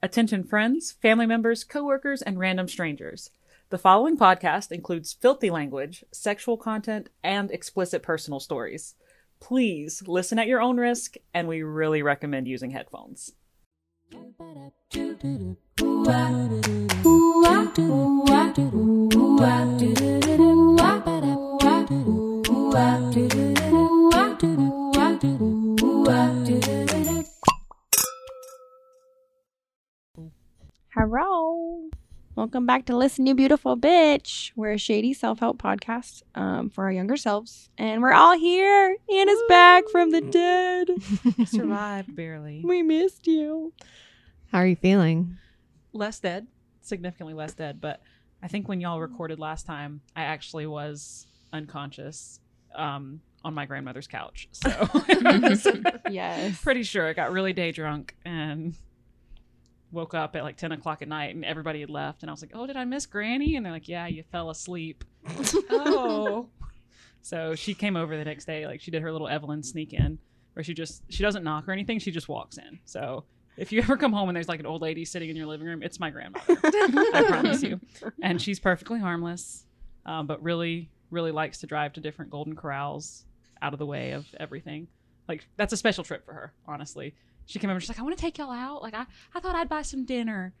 Attention friends, family members, coworkers, and random strangers. The following podcast includes filthy language, sexual content, and explicit personal stories. Please listen at your own risk, and we really recommend using headphones. Hello. Welcome back to Listen You Beautiful Bitch. We're a shady self-help podcast um, for our younger selves. And we're all here. Anna's back from the dead. Survived barely. we missed you. How are you feeling? Less dead, significantly less dead, but I think when y'all recorded last time, I actually was unconscious um, on my grandmother's couch. So Yes. pretty sure I got really day drunk and woke up at like 10 o'clock at night and everybody had left. And I was like, oh, did I miss Granny? And they're like, yeah, you fell asleep. oh. So she came over the next day. Like she did her little Evelyn sneak in where she just, she doesn't knock or anything. She just walks in. So if you ever come home and there's like an old lady sitting in your living room, it's my grandmother. I promise you. And she's perfectly harmless, um, but really, really likes to drive to different Golden Corrals out of the way of everything. Like that's a special trip for her, honestly. She came over, and she's like, I want to take y'all out. Like I, I thought I'd buy some dinner.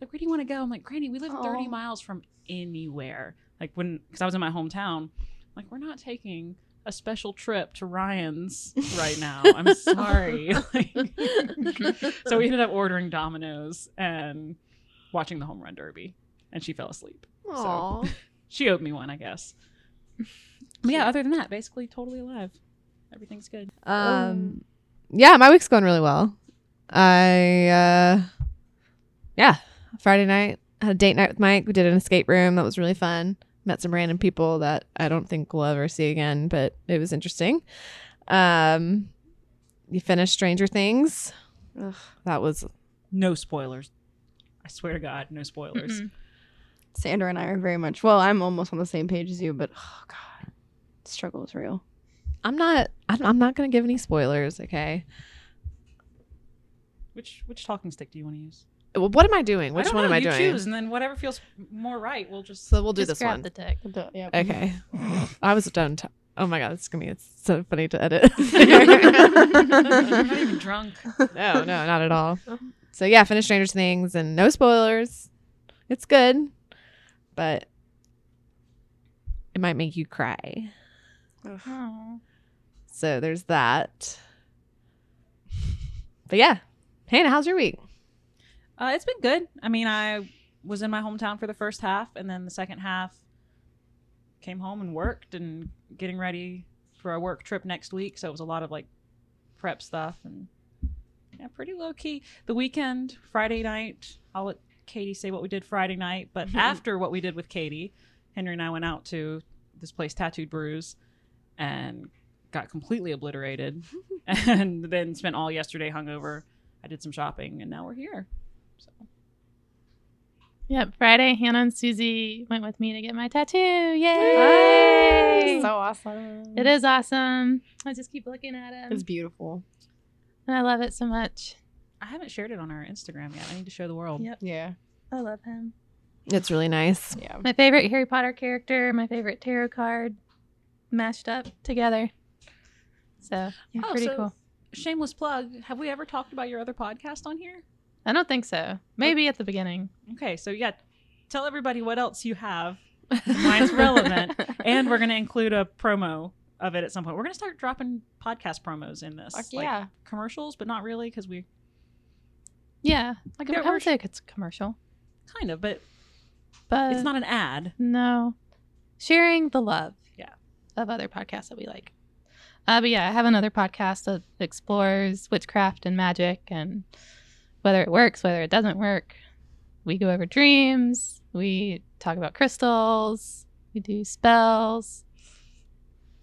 Like, where do you want to go? I'm like, Granny, we live 30 miles from anywhere. Like when, because I was in my hometown. Like, we're not taking a special trip to Ryan's right now. I'm sorry. So we ended up ordering Domino's and watching the home run derby, and she fell asleep. Aw. She owed me one, I guess. But yeah, other than that, basically totally alive. Everything's good. Um, yeah, my week's going really well. I, uh, yeah, Friday night had a date night with Mike. We did an escape room that was really fun. Met some random people that I don't think we'll ever see again, but it was interesting. Um, you finished Stranger Things. Ugh. That was No spoilers. I swear to God, no spoilers. Mm-mm. Sandra and I are very much, well, I'm almost on the same page as you, but oh, God. The struggle is real. I'm not. I'm, I'm not going to give any spoilers. Okay. Which which talking stick do you want to use? Well, what am I doing? Which I don't one know, am I you doing? Choose, and then whatever feels more right, we'll just. So we'll do Just this grab one. the dick. Yeah. Okay. I was done. T- oh my god, it's gonna be it's so funny to edit. I'm not even drunk. no, no, not at all. So yeah, finish Stranger Things and no spoilers. It's good, but it might make you cry. Aw. So there's that. But yeah, Hannah, how's your week? Uh, it's been good. I mean, I was in my hometown for the first half, and then the second half came home and worked and getting ready for a work trip next week. So it was a lot of like prep stuff and yeah, pretty low key. The weekend, Friday night, I'll let Katie say what we did Friday night, but after what we did with Katie, Henry and I went out to this place, Tattooed Brews, and got completely obliterated, and then spent all yesterday hungover. I did some shopping, and now we're here. So Yep. Friday, Hannah and Susie went with me to get my tattoo. Yay! So awesome. it is awesome. I just keep looking at it. It's beautiful. And I love it so much. I haven't shared it on our Instagram yet. I need to show the world. Yep. Yeah. I love him. It's really nice. Yeah. My favorite Harry Potter character, my favorite tarot card mashed up together. So, yeah, Oh, pretty so- cool. Shameless plug. Have we ever talked about your other podcast on here? I don't think so. Maybe oh. at the beginning. Okay, so yeah, tell everybody what else you have. Mine's relevant, and we're gonna include a promo of it at some point. We're gonna start dropping podcast promos in this, Fuck like yeah. commercials, but not really because we Yeah. like I there would say it's a commercial. kind of, but But it's not an ad. No. Sharing the love. Yeah. Of other podcasts that we like. Uh, but yeah, I have another podcast that explores witchcraft and magic and whether it works, whether it doesn't work. We go over dreams. We talk about crystals. We do spells.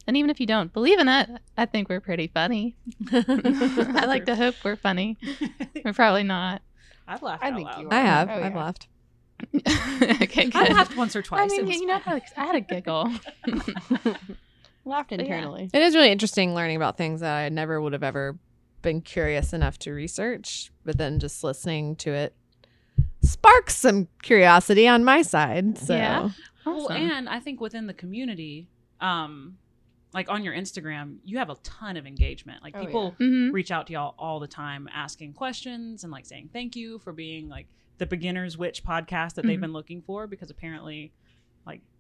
And even if you don't believe in it, I think we're pretty funny. I like to hope we're funny. We're probably not. I've laughed I out think loud. you I have. Oh, I've yeah. laughed. okay, good. I laughed once or twice. I mean, was you know fine. how I had a giggle. Laughed But yeah. internally. It is really interesting learning about things that I never would have ever been curious enough to research, but then just listening to it sparks some curiosity on my side. So Yeah. Well, Awesome. and I think within the community, um, like on your Instagram, you have a ton of engagement. Like Oh, people Mhm. reach out to y'all all the time, asking questions and like saying thank you for being like the beginner's witch podcast that they've Mhm. been looking for because apparently, like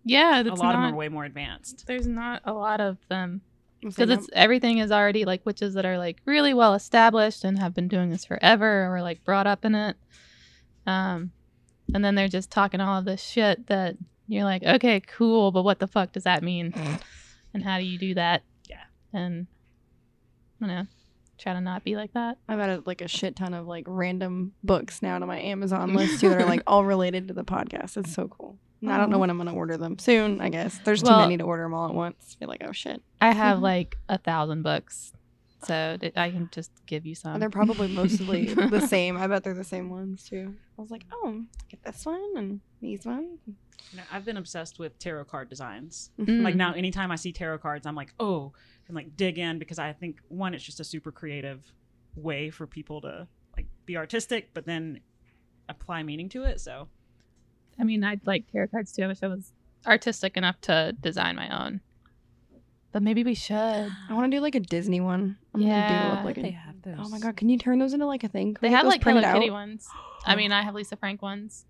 Yeah, a that's lot of them are way more advanced. There's not a lot of them Because because it's everything is already like witches that are like really well established and have been doing this forever or like brought up in it. Um, and then they're just talking all of this shit that you're like, okay, cool, but what the fuck does that mean? and how do you do that? Yeah. And I don't know, try to not be like that. I've added like a shit ton of like random books now to my Amazon list too that are like all related to the podcast. It's so cool. And I don't know when I'm gonna order them soon. I guess there's too Well- many to order them all at once. You're like, oh shit. I have like a thousand books, so th- I can just give you some. They're probably mostly the same. I bet they're the same ones too. I was like, oh, get this one and these ones. You know, I've been obsessed with tarot card designs. Mm. Like now, anytime I see tarot cards, I'm like, oh, and like dig in because I think one, it's just a super creative way for people to like be artistic, but then apply meaning to it. So I mean, I'd like tarot cards too. I wish I was artistic enough to design my own. But maybe we should. I want to do like a Disney one. I'm Yeah, gonna do I like they a. have those. Oh my god, can you turn those into like a thing? Can They get have those like Hello printed Kitty out? ones. I mean, I have Lisa Frank ones.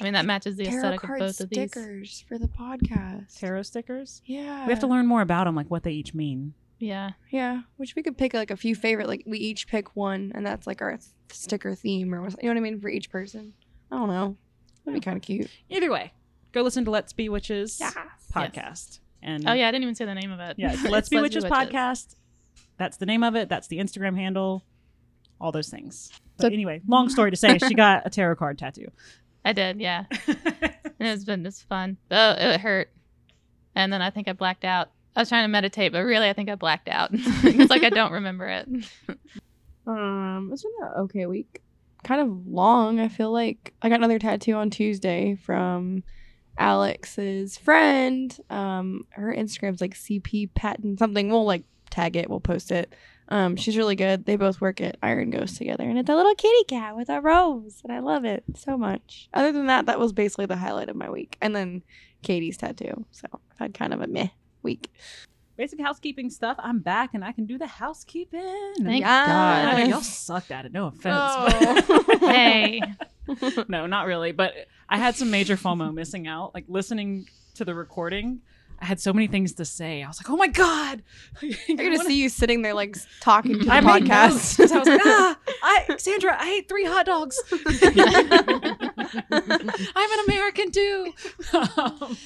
I mean, that matches the tarot aesthetic of card both of these. stickers for the podcast. tarot stickers. Yeah, We have to learn more about them, like what they each mean. Yeah. Yeah, which we could pick like a few favorite. Like we each pick one, and that's like our th- sticker theme, or what- you know what I mean for each person. I don't know. That'd be kind of cute. Either way, go listen to Let's Be Witches Yeah. podcast. And Oh yeah, I didn't even say the name of it. yeah, it's It's Let's Be Witches podcast. That's the name of it. That's the Instagram handle. All those things. But So- anyway, long story to say, she got a tarot card tattoo. I did. Yeah, and it's been it's fun. Oh, it hurt, and then I think I blacked out. I was trying to meditate, but really, I think I blacked out. it's like I don't remember it. Um, it's been an okay week. Kind of long. I feel like I got another tattoo on Tuesday from Alex's friend. Um, her Instagram's like CP Patton something. We'll like tag it. We'll post it. Um, she's really good. They both work at Iron Ghost together, and it's a little kitty cat with a rose, and I love it so much. Other than that, that was basically the highlight of my week. And then Katie's tattoo. So I've had kind of a meh week. Basic housekeeping stuff. I'm back and I can do the housekeeping. Thank God. I know God. y'all sucked at it. No offense. Oh. hey, no, not really. But I had some major FOMO missing out. Like listening to the recording, I had so many things to say. I was like, oh my God. I get to see you sitting there like talking to the I made notes I was like, ah, I, Sandra, I ate three hot dogs. I'm an American too. Um,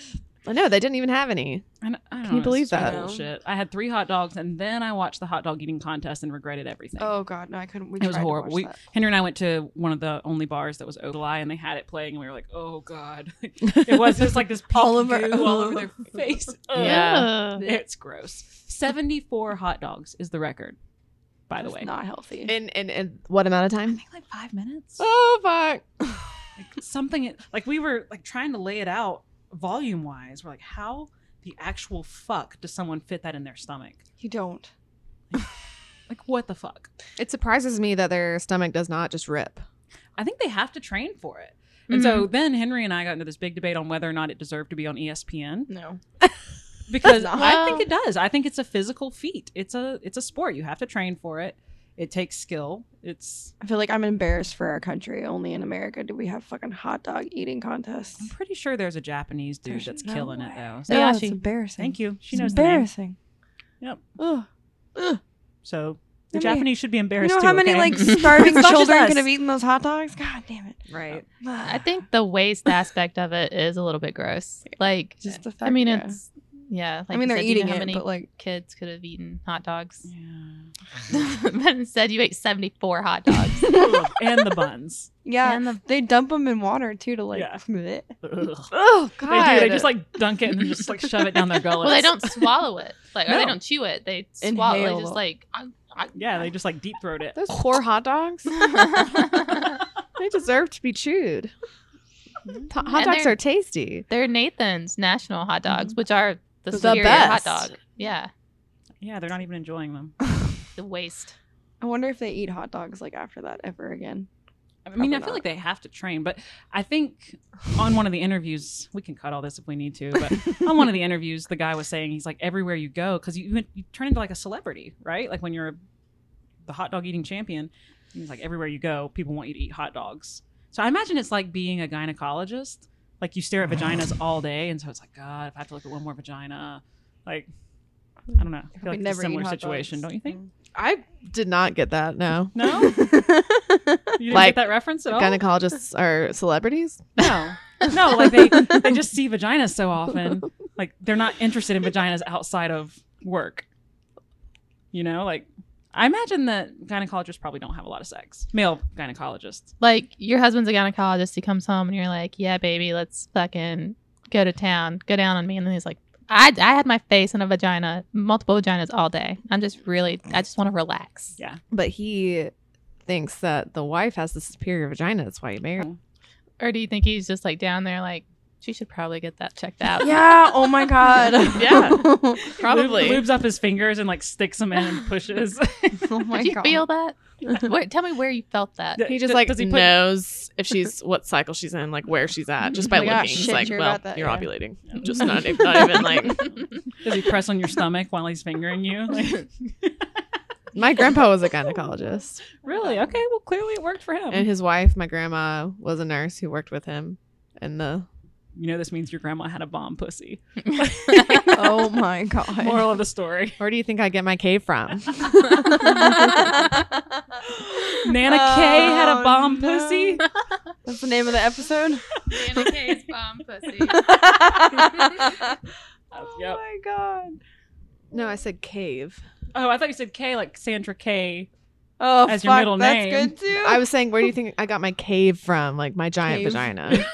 I know they didn't even have any. I don't, I don't Can you know, believe it's that? Bullshit. I had three hot dogs and then I watched the hot dog eating contest and regretted everything. oh god, no, I couldn't. We it was tried to horrible. watch We, that. Henry and I went to one of the only bars that was Odelai and they had it playing and we were like, oh god. it was just like this pink All over- goo all over their face. Ugh. yeah. It's gross. 74 hot dogs is the record, by the That's way. not healthy. In in, in what amount of I time? think like five minutes. Oh fuck! like something like we were like trying to lay it out volume wise. We're like, how the actual fuck does someone fit that in their stomach? you don't. Like what the fuck? It surprises me that their stomach does not just rip. I think they have to train for it. And so mm-hmm. then Henry and I got into this big debate on whether or not it deserved to be on ESPN No. because not. I think it does. I think it's a physical feat. It's a it's a sport. You have to train for it. It takes skill. It's I feel like I'm embarrassed for our country. Only in America do we have fucking hot dog eating contests. I'm pretty sure there's a Japanese dude There's that's no killing it way. though. So- yeah, Sayashi. it's embarrassing. Thank you. She It's knows the name. embarrassing. Yep. Ugh. Ugh. So the I mean, Japanese should be embarrassed too. You embarrassed. know too, how many okay? like starving It's not just children us. could have eaten those hot dogs? God damn it. Right. I think the waste aspect of it is a little bit gross. Like, just the fact. I mean, yeah. it's yeah. Like I mean, they're said, you know eating how it, many but like, kids could have eaten hot dogs. Yeah. but instead, you ate seventy-four hot dogs. and the buns. yeah, and the they dump them in water too to like. Yeah. bleh. Ugh. Oh They god! do. They just like dunk it and then just like shove it down their gullets. well, they don't swallow it, like or they don't chew it. They swallow. Inhale They just like. I, I, Yeah, they just like deep throat it. those poor hot dogs. They deserve to be chewed. Mm-hmm. T- hot And dogs they're- are tasty. They're Nathan's national hot dogs, which are the, The superior best. hot dog. Yeah, Yeah, they're not even enjoying them. the waste. I wonder if they eat hot dogs like after that ever again. I mean, I Probably feel like they have to train, but I think on one of the interviews, we can cut all this if we need to, but on one of the interviews, the guy was saying he's like everywhere you go because you you turn into like a celebrity, right? Like when you're the hot dog eating champion, he's like everywhere you go, people want you to eat hot dogs. So I imagine it's like being a gynecologist. Like you stare at vaginas all day, and so it's like God, if I have to look at one more vagina, like I don't know. I feel like it's a similar situation, don't you think? Mm. I did not get that. No, No, you didn't Like, get that reference at all. gynecologists are celebrities. No, no, like they they just see vaginas so often. Like they're not interested in vaginas outside of work. You know, like I imagine that gynecologists probably don't have a lot of sex. Male gynecologists. Like your husband's a gynecologist. He comes home and you're like, "Yeah, baby, let's fucking go to town, go down on me." And then he's like, "I I had my face in a vagina, multiple vaginas all day. I'm just really, I just want to relax." Yeah. But he thinks that the wife has the superior vagina. That's why he married. Or do you think he's just like down there, like, she should probably get that checked out? yeah. Oh my god. Yeah. Probably. lubes up his fingers and like sticks them in and pushes. oh my Did you god. feel that? where, tell me where you felt that. He just Does- like does he put- knows if she's what cycle she's in, like where she's at, just by Like, ah, looking. He's like, you're well, about that, you're yeah. ovulating. Just not, not even like. Does he press on your stomach while he's fingering you? Like, My grandpa was a gynecologist, really? Okay. Well, clearly it worked for him. and his wife, my grandma, was a nurse who worked with him. And the you know, this means your grandma had a bomb pussy. Oh my god. Moral of the story: where do you think I get my cave from? Nana Kaye had a Oh, bomb no. pussy. That's the name of the episode. Nana Kaye's bomb pussy. oh Yep. my god. no, I said cave. Oh, I thought you said K, like Sandra K. Oh, As your fuck, middle that's name. good too. I was saying, where do you think I got my cave from? Like my giant Cave. vagina.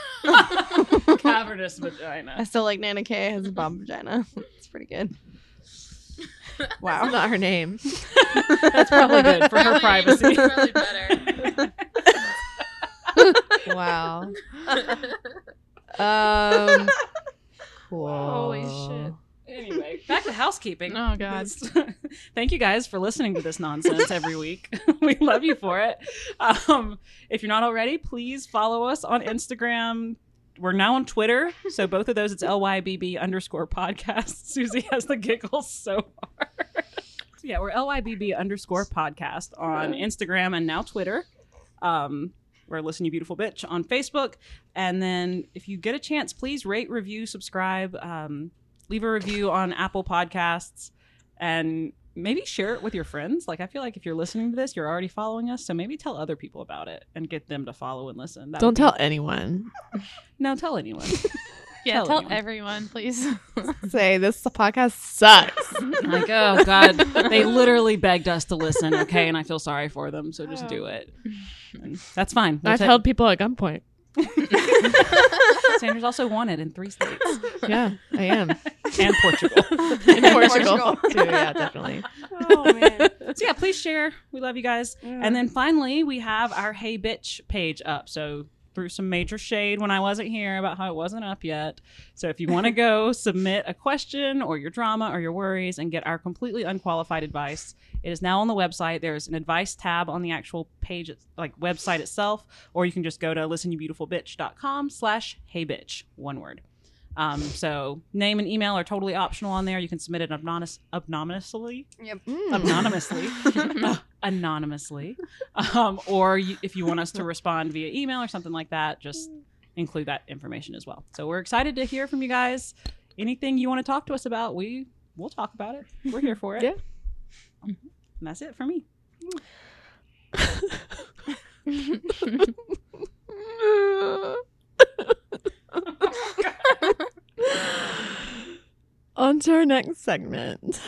Cavernous vagina. I still like Nana Kaye has a bomb vagina. It's pretty good. Wow. not her name. That's probably good for her privacy. Probably better. wow. Um. Holy shit. anyway, back to housekeeping. Oh, God. Thank you guys for listening to this nonsense every week. we love you for it. Um, if you're not already, please follow us on Instagram. We're now on Twitter, so both of those it's lybb underscore podcast. Susie has the giggles so hard. Yeah, we're lybb underscore podcast on Instagram and now Twitter. Um, we're Listen You Beautiful Bitch on Facebook. And then if you get a chance, please rate, review, subscribe, um, leave a review on Apple Podcasts, and maybe share it with your friends. Like, I feel like if you're listening to this, you're already following us. So maybe tell other people about it and get them to follow and listen. That Don't would be- tell anyone. No, tell anyone. Yeah, Tell tell, anyone. everyone, please. Say this podcast sucks. like, oh, God. They literally begged us to listen, okay? And I feel sorry for them. So just do it. And that's fine. We'll I've ta- held people at gunpoint. Sandra's also wanted in three states Yeah, I am. and Portugal. In Portugal, Portugal. too. Yeah, definitely. Oh man. so yeah, please share. We love you guys. And then finally, we have our Hey Bitch page up. So threw some major shade when I wasn't here about how it wasn't up yet. So if you want to go submit a question or your drama or your worries and get our completely unqualified advice, it is now on the website. There's an advice tab on the actual page, like website itself, or you can just go to listenyoubeautifulbitch.com slash hey bitch, one word. Um, so name and email are totally optional on there. You can submit it anonymous, anonymously Yep. anonymously. Uh, anonymously. Um, or you, if you want us to respond via email or something like that just include that information as well. So we're excited to hear from you guys. Anything you want to talk to us about we we'll talk about it. We're here for it. Yeah. And that's it for me On to our next segment.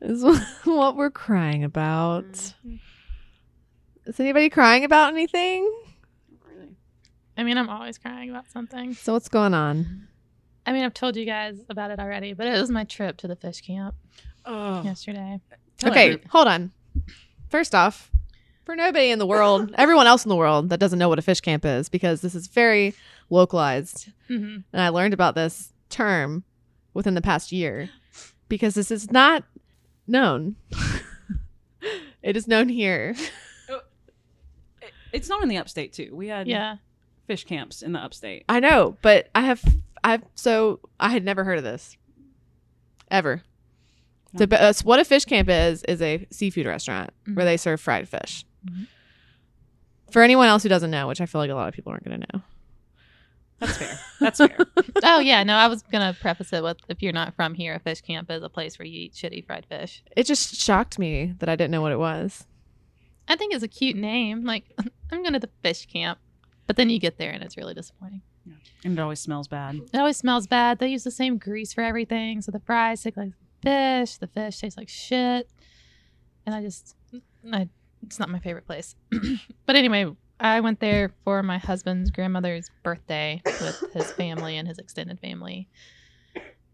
Is what we're crying about. Is anybody crying about anything? I mean, I'm always crying about something. So what's going on? I mean, I've told you guys about it already, but it was my trip to the fish camp oh, yesterday. tell okay, every- hold on. First off, for nobody in the world, everyone else in the world that doesn't know what a fish camp is, because this is very localized, hmm and I learned about this term within the past year because this is not known. it is known here. It's not in the upstate too. We had Yeah. fish camps in the upstate. I know, but I have I've so I had never heard of this ever. No. The, uh, what a fish camp is is a seafood restaurant where Mhm. they serve fried fish. Mhm. For anyone else who doesn't know, which I feel like a lot of people aren't going to know. That's fair. That's fair. Oh yeah, no, I was gonna preface it with if you're not from here, a fish camp is a place where you eat shitty fried fish. It just shocked me that I didn't know what it was. I think it's a cute name. Like I'm going to the fish camp, but then you get there and it's really disappointing. Yeah. and it always smells bad. It always smells bad. They use the same grease for everything, so the fries taste like fish. The fish tastes like shit, and I just, I, it's not my favorite place. but anyway, I went there for my husband's grandmother's birthday with his family and his extended family,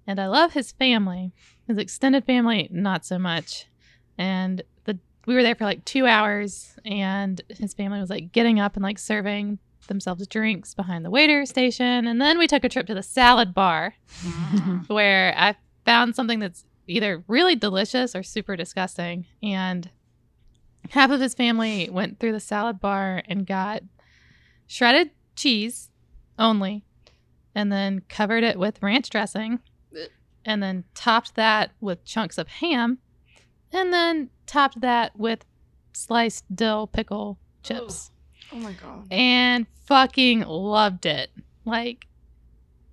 and I love his family. His extended family, not so much. And the we were there for like two hours, and his family was like getting up and like serving themselves drinks behind the waiter station. And then we took a trip to the salad bar where I found something that's either really delicious or super disgusting. And half of his family went through the salad bar and got shredded cheese only, and then covered it with ranch dressing, and then topped that with chunks of ham, and then topped that with sliced dill pickle chips Oh my god. and fucking loved it. Like,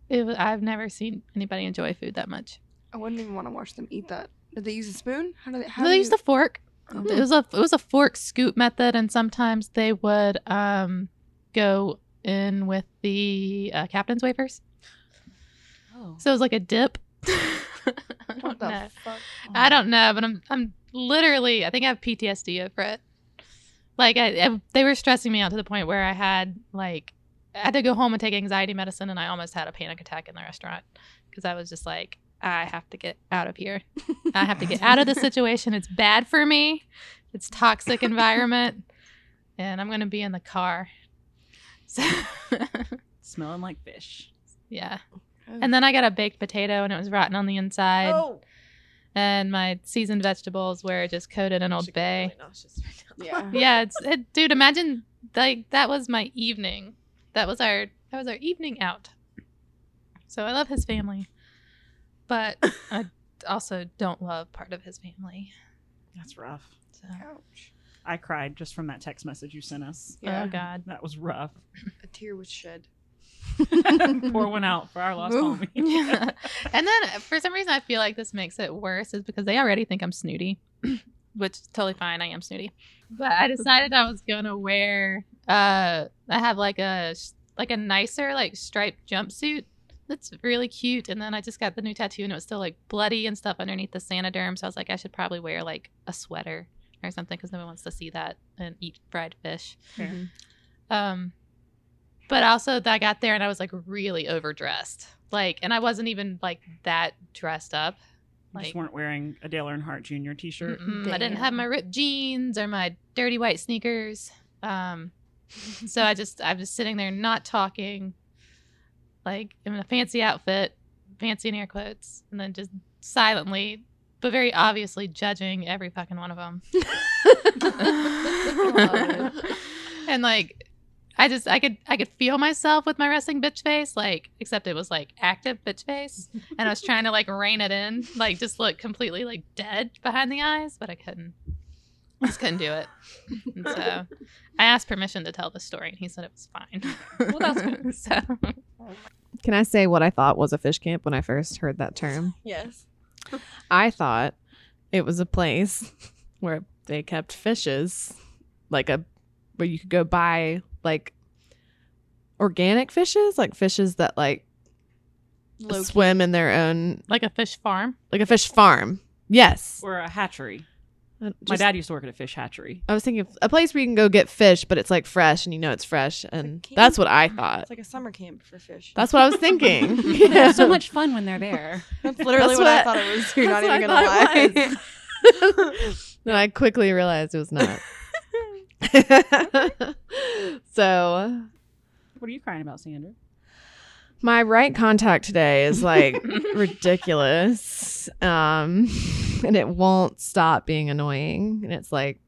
it was, I've never seen anybody enjoy food that much. I wouldn't even want to watch them eat that. Did they use a spoon? How do they? How they do used you- a fork. Oh. It was a it was a fork scoop method, and sometimes they would um go in with the uh, captain's wafers. Oh. So it was like a dip. I don't know. fuck? I don't know, but I'm I'm literally I think I have PTSD over it. Like I, I they were stressing me out to the point where I had like I had to go home and take anxiety medicine, and I almost had a panic attack in the restaurant because I was just like I have to get out of here. I have to get out of this situation. It's bad for me. It's toxic environment, and I'm gonna be in the car. So Smelling like fish. yeah. And then I got a baked potato and it was rotten on the inside. Oh. And my seasoned vegetables were just coated in Old Bay. yeah. Yeah, it's it, dude. Imagine like that was my evening. That was our that was our evening out. So I love his family, but I also don't love part of his family. That's rough. So Ouch. I cried just from that text message you sent us. Yeah. oh god. That was rough. A tear was shed. Pour one out for our lost Move. homie. Yeah. and then for some reason I feel like this makes it worse is because they already think I'm snooty, which is totally fine. I am snooty. But I decided I was gonna wear uh I have like a like a nicer like striped jumpsuit that's really cute and then I just got the new tattoo and it was still like bloody and stuff underneath the Saniderm so I was like I should probably wear like a sweater or something because no one wants to see that and eat fried fish. Fair. Um, but also I got there and I was like really overdressed. Like, and I wasn't even like that dressed up. You Like, just weren't wearing a Dale Earnhardt Jr. t-shirt. I didn't have my ripped jeans or my dirty white sneakers. Um, so I just I'm just sitting there not talking, like in a fancy outfit, fancy in air quotes, and then just silently, but very obviously judging every fucking one of them. and like I just I could I could feel myself with my resting bitch face, like except it was like active bitch face, and I was trying to like rein it in, like just look completely like dead behind the eyes, but I couldn't. I just couldn't do it. And so I asked permission to tell the story, and he said it was fine. Well, that's good. so Can I say what I thought was a fish camp when I first heard that term? Yes. I thought it was a place where they kept fishes, like a where you could go buy like organic fishes, like fishes that like Low swim in their own like a fish farm. like a fish farm. Yes. Or a hatchery. Uh, My dad used to work at a fish hatchery. I was thinking of a place where you can go get fish, but it's like fresh and you know it's fresh, and camp? that's what I thought. It's like a summer camp for fish. That's what I was thinking. They yeah. have so much fun when they're there. That's literally That's what, I thought it was. You're not even gonna I lie. thought it then I quickly realized it was not. so What are you crying about, Sandra? My right contact today is like ridiculous um and it won't stop being annoying and it's like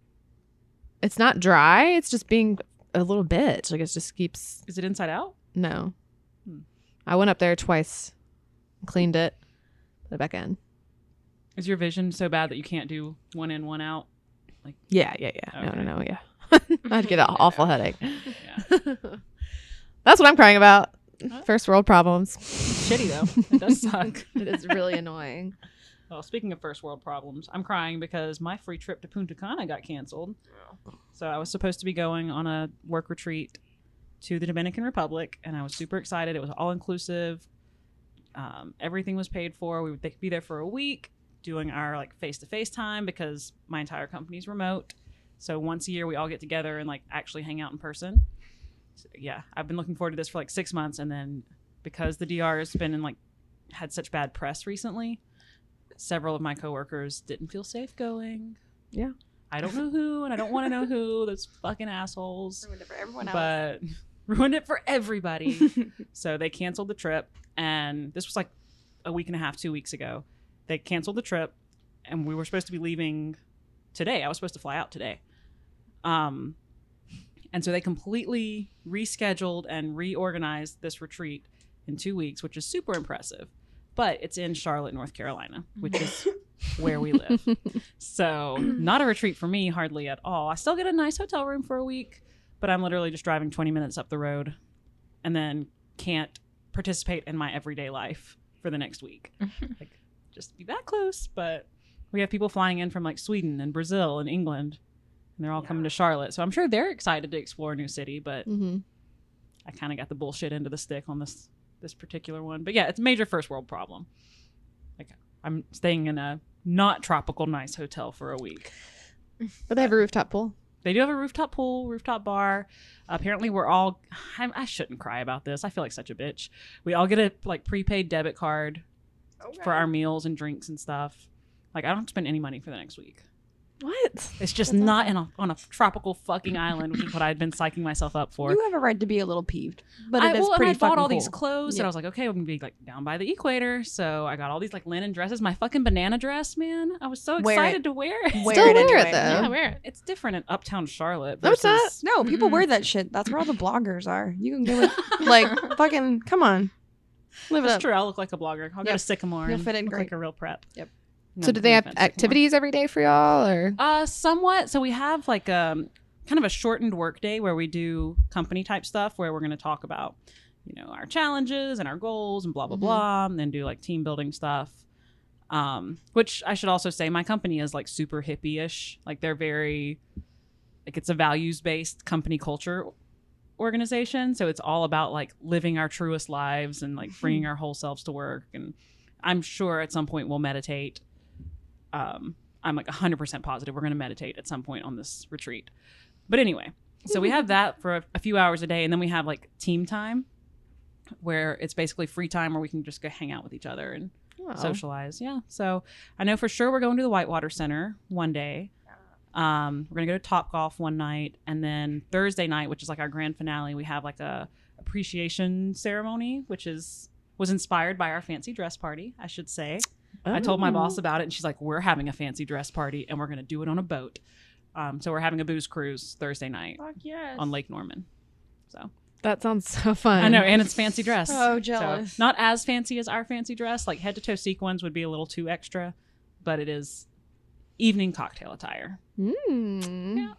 it's not dry it's just being a little bitch. Like it just keeps Is it inside out? no. Hmm. I went up there twice, cleaned it, put it back in. Is your vision so bad that you can't do one in, one out? Like yeah, yeah, yeah. No, no, no, yeah. I'd get an awful headache. Yeah. That's what I'm crying about. First world problems. Shitty though. It does suck. it is really annoying. Well, speaking of first world problems, I'm crying because my free trip to Punta Cana got canceled. So I was supposed to be going on a work retreat to the Dominican Republic, and I was super excited. It was all inclusive. Um, everything was paid for. We would be there for a week, doing our like face to face time because my entire company's remote. So once a year, we all get together and like actually hang out in person. So, yeah, I've been looking forward to this for like six months, and then because the DR has been in like had such bad press recently, several of my coworkers didn't feel safe going. Yeah. I don't know who, and I don't want to know who. Those fucking assholes. Ruined it for everyone else. But ruined it for everybody. so they canceled the trip, and this was like a week and a half, two weeks ago. They canceled the trip, and we were supposed to be leaving today. I was supposed to fly out today. Um, and so they completely rescheduled and reorganized this retreat in two weeks, which is super impressive. But it's in Charlotte, North Carolina, which is where we live. So, not a retreat for me, hardly at all. I still get a nice hotel room for a week, but I'm literally just driving 20 minutes up the road and then can't participate in my everyday life for the next week. like, just be that close. But we have people flying in from like Sweden and Brazil and England, and they're all coming to Charlotte. So, I'm sure they're excited to explore a new city, but hmm I kind of got the bullshit of the stick on this this particular one. But yeah, it's a major first world problem. Like I'm staying in a not tropical nice hotel for a week. But they have a rooftop pool. They do have a rooftop pool, rooftop bar. apparently, we're all. I, I shouldn't cry about this. I feel like such a bitch. We all get a like prepaid debit card for our meals and drinks and stuff. Like I don't spend any money for the next week. What? It's just That's not in a, on a tropical fucking island, which is what I'd been psyching myself up for. You have a right to be a little peeved, but I, it is well, and pretty I bought fucking all these cool. clothes, and I was like, okay, I'm gonna be like down by the equator. So I got all these like linen dresses. My fucking banana dress, man. I was so Wear excited it. to wear it. Wear Still it wear it, though. Yeah, wear it. It's different in Uptown Charlotte. No, it's not. versus- No, people wear that shit. That's where all the bloggers are. You can go with like fucking. Come on, live it That's up. true. I'll look like a blogger. I'll go Yep. to Sycamore. You'll and fit in look great. like a real prep. Yep. No- So do they have activities every day for y'all or Uh, somewhat. So we have like um kind of a shortened work day where we do company type stuff where we're going to talk about you know our challenges and our goals and blah blah Mhm. blah, and then do like team building stuff. Um, which I should also say, my company is like super hippie-ish. Like they're very like it's a values based company culture organization so it's all about like living our truest lives and like bringing our whole selves to work and i'm sure at some point we'll meditate um i'm like 100% positive we're going to meditate at some point on this retreat but anyway so we have that for a, a few hours a day and then we have like team time where it's basically free time where we can just go hang out with each other and Oh. socialize. Yeah. So I know for sure we're going to the Whitewater Center one day. Um, we're gonna go to Top Golf one night, and then Thursday night, which is like our grand finale, we have like a appreciation ceremony, which is was inspired by our fancy dress party, I should say. I told my boss about it, and she's like, "We're having a fancy dress party, and we're gonna do it on a boat." Um, so we're having a booze cruise Thursday night Fuck yes. on Lake Norman. So That sounds so fun. I know, and it's fancy dress. So So, jealous. not as fancy as our fancy dress. Like head to toe sequins would be a little too extra, but it is evening cocktail attire. Mm. Yeah.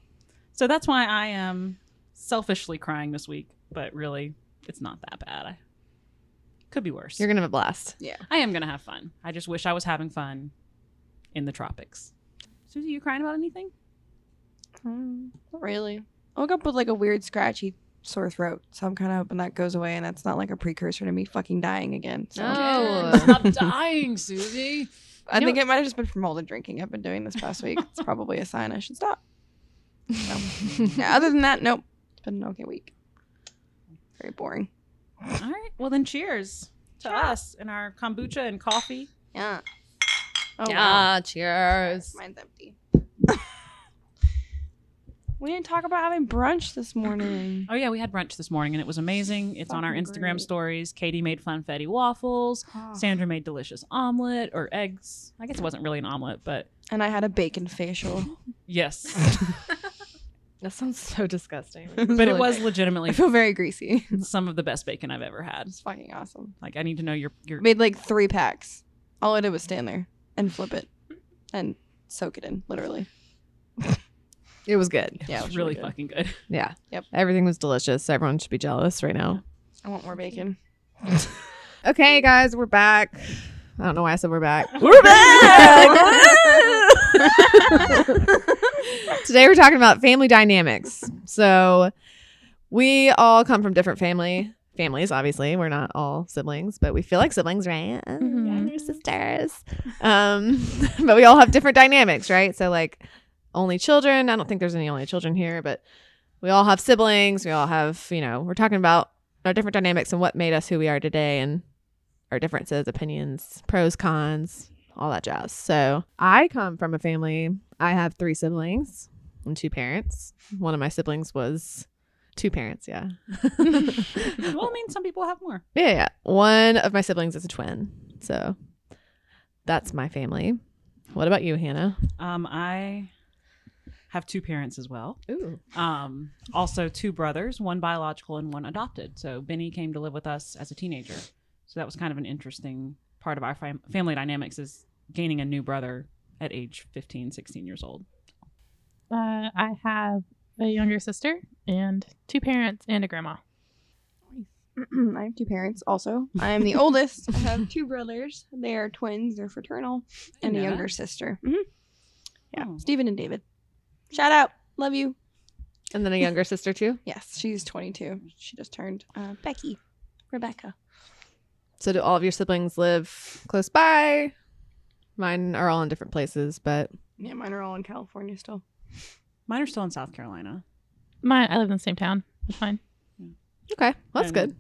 So that's why I am selfishly crying this week, but really, it's not that bad. I could be worse. You're gonna have a blast. Yeah. I am gonna have fun. I just wish I was having fun in the tropics. Susie, you crying about anything? Mm, not really. I woke up with like a weird scratchy sore throat, so I'm kind of hoping that goes away and that's not like a precursor to me fucking dying again. So No. Stop dying, Susie. I You think it might have just been from all the drinking I've been doing this past week. It's probably a sign I should stop. So, yeah, other than that, nope. It's been an okay week. Very boring. All right. Well, then, cheers to Cheers. us and our kombucha and coffee. Yeah. Oh, wow. yeah, cheers. Mine's empty. we didn't talk about having brunch this morning. Oh yeah, we had brunch this morning and it was amazing. It's on our Instagram great. stories. Katie made funfetti waffles. Sandra made delicious omelet or eggs. I guess it wasn't really an omelet, but and I had a bacon facial. yes. That sounds so disgusting. But it was legitimately I feel very greasy. some of the best bacon I've ever had. It's fucking awesome. Like I need to know your your Made like three packs. All I did was stand there and flip it and soak it in, literally. It was good. Yeah, it was really good. fucking good. Yeah. Yep. Everything was delicious. Everyone should be jealous right now. I want more bacon. Okay, guys, we're back. I don't know why I said we're back. We're Today we're talking about family dynamics. So we all come from different family families. Obviously, we're not all siblings, but we feel like siblings, right? Uh, Mhm. Yeah, we're sisters. Um, but we all have different dynamics, right? So like only children. I don't think there's any only children here, but we all have siblings. We all have, you know, we're talking about our different dynamics and what made us who we are today, and our differences, opinions, pros, cons, all that jazz. So I come from a family. I have three siblings and two parents. One of my siblings was two parents. Yeah. well, I mean, some people have more. Yeah, yeah. One of my siblings is a twin. So that's my family. What about you, Hannah? Um, I have two parents as well. Ooh. Um, also two brothers, one biological and one adopted. So Benny came to live with us as a teenager. So that was kind of an interesting part of our fam- family dynamics is gaining a new brother at age 15, 16 years old. Uh, I have a younger sister and two parents and a grandma. I have two parents also. I am the oldest. I have two brothers. They are twins. They're fraternal. And a younger that. sister. hmm Yeah. Oh. Stephen and David. Shout out. Love you. And then a younger sister too. Yes, she's 22. She just turned uh, Becky. Rebecca. So do all of your siblings live close by? Mine are all in different places, but Yeah, mine are all in California still. Mine are still in South Carolina. Mine, I live in the same town. It's fine. okay, well, that's And- good.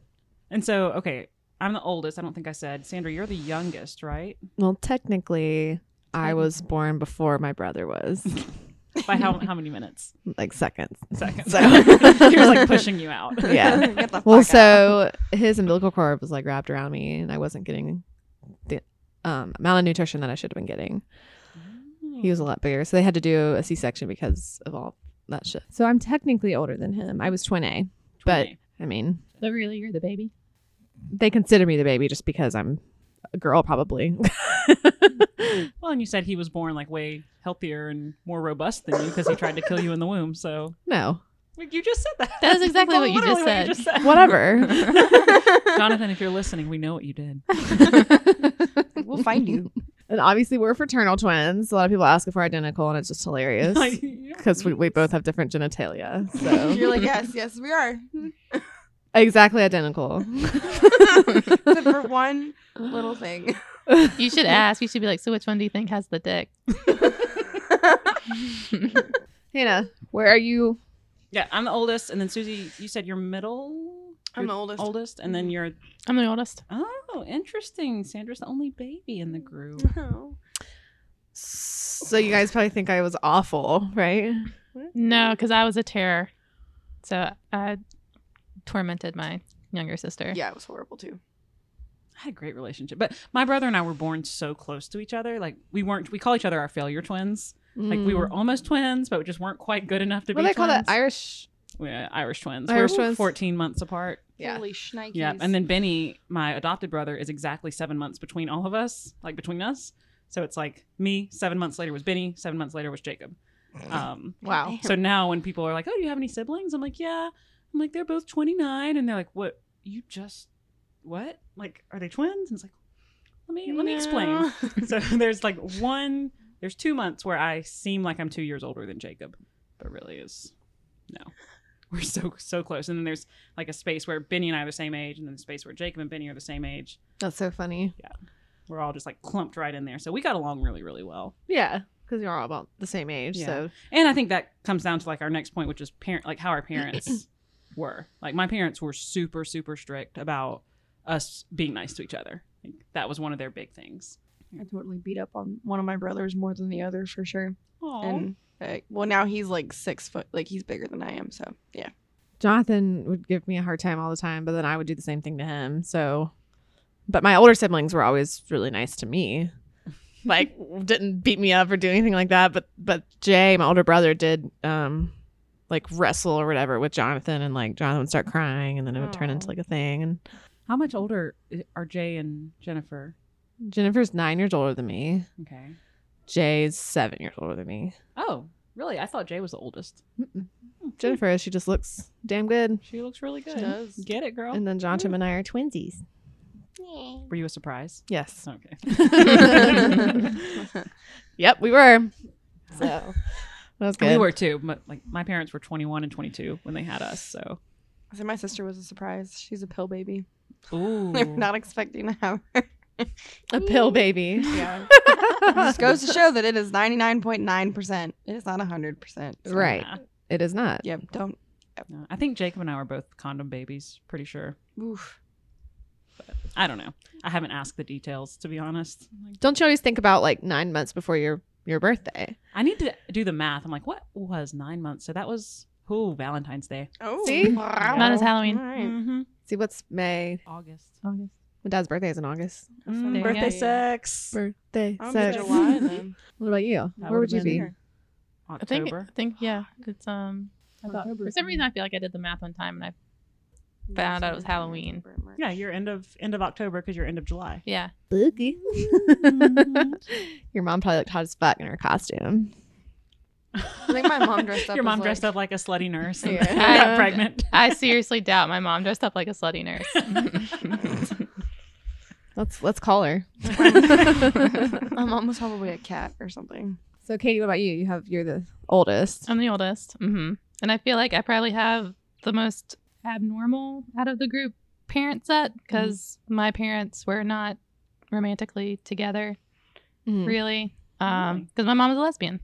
And so, okay, I'm the oldest. I don't think I said. Sandra, you're the youngest, right? Well, technically, I was born before my brother was, By how, how many minutes? like seconds. Seconds. So- he was like pushing you out. Yeah. Get the Well, fuck out. so his umbilical cord was like wrapped around me, and I wasn't getting the um, amount of nutrition that I should have been getting. He was a lot bigger, so they had to do a C-section because of all that shit. So I'm technically older than him. I was twin A, but I mean, So really, you're the baby. they consider me the baby just because I'm a girl, probably. Well, and you said he was born like way healthier and more robust than you because he tried to kill you in the womb. So no, Well, you just said that. That is exactly what you Literally just said. whatever. Jonathan, if you're listening, we know what you did. we'll find you. and obviously, we're fraternal twins. A lot of people ask if we're identical, and it's just hilarious because we, we both have different genitalia. So You're like, yes, yes, we are. Exactly identical. Except for one little thing. You should ask. You should be like, so which one do you think has the dick? Hannah, where are you? Yeah, I'm the oldest, and then Susie, you said you're middle. I'm You're the oldest. Oldest, and then mm-hmm. you're. I'm the oldest. Oh, interesting. Sandra's the only baby in the group. Oh. So you guys probably think I was awful, right? No, because I was a terror. So I tormented my younger sister. Yeah, it was horrible too. I had a great relationship, but my brother and I were born so close to each other. Like we weren't. We call each other our failure twins. Like we were almost twins, but we just weren't quite good enough to What be. do they call twins. that? Irish. Yeah, Irish twins. Irish we're twins. 14 months apart. Yeah. Holy shnikes. Yeah, and then Benny, my adopted brother, is exactly seven months between all of us, like between us. So it's like me. Seven months later was Benny. Seven months later was Jacob. Um, Wow. so now when people are like, "Oh, do you have any siblings?" I'm like, "Yeah." I'm like, "They're both 29," and they're like, "What? You just what? Like, are they twins?" And it's like, "Let me let me explain." so there's like one. There's two months where I seem like I'm two years older than Jacob, but really is no. We're so so close, and then there's like a space where Benny and I are the same age, and then a space where Jacob and Benny are the same age. That's so funny. Yeah. We're all just like clumped right in there, so we got along really really well. Yeah, because you're all about the same age. Yeah. So And I think that comes down to like our next point, which is parent, like how our parents were. Like my parents were super, super strict about us being nice to each other. Like, that was one of their big things. I totally beat up on one of my brothers more than the other for sure. Aww. And uh, well, now he's like six foot, like he's bigger than I am. So yeah, Jonathan would give me a hard time all the time, but then I would do the same thing to him. So, but my older siblings were always really nice to me. Like didn't beat me up or do anything like that. But but Jay, my older brother, did um like wrestle or whatever with Jonathan, and like Jonathan would start crying, and then it would turn into like a thing. And How much older i- are Jay and Jennifer? Jennifer's nine years older than me. Okay. Jay's seven years older than me. Oh, really? I thought Jay was the oldest. Mm-mm. Hmm. Jennifer, is. she just looks damn good. She looks really good. She does. Get it, girl. And then Jonathan and I are twinsies. Were you a surprise? Yes. Okay. Yep, we were. So that was good. we were too. But like my parents were 21 and 22 when they had us. So. I said my sister was a surprise. She's a pill baby. Ooh. They're not expecting to have her. a pill baby. Yeah. This goes to show that it is 99.9%. It is not 100%. So, Right. Yeah. It is not. Yep. Don't. No, I think Jacob and I were both condom babies. Pretty sure. Oof. I don't know. I haven't asked the details to be honest. Don't you always think about like nine months before your your birthday? I need to do the math. I'm like, what was nine months? So that was oh Valentine's Day. Oh. See? Wow. Mine is Halloween. All right. Mm-hmm. See what's May? August. August. My dad's birthday is in August. Mm, birthday you go. sex. Birthday. I'm sex. July then. What about you? That Where would you be? here. I think. October. I think. Yeah. It's um. I thought, for some reason, I feel like I did the math one time and I found out it was Halloween. Yeah, you're end of end of October because you're end of July. Yeah. Boogie. Your mom probably looked hot as fuck in her costume. I think my mom dressed up Your as, mom like- dressed up like a slutty nurse and Yeah. got pregnant. I seriously doubt my mom dressed up like a slutty nurse. Let's let's call her. my mom was probably a cat or something. So Katie, what about you? You have you're the oldest. I'm the oldest. Mm-hmm. And I feel like I probably have the most abnormal out of the group parent set because my parents were not romantically together, Mhm. really. Um, Really? because my mom is a lesbian.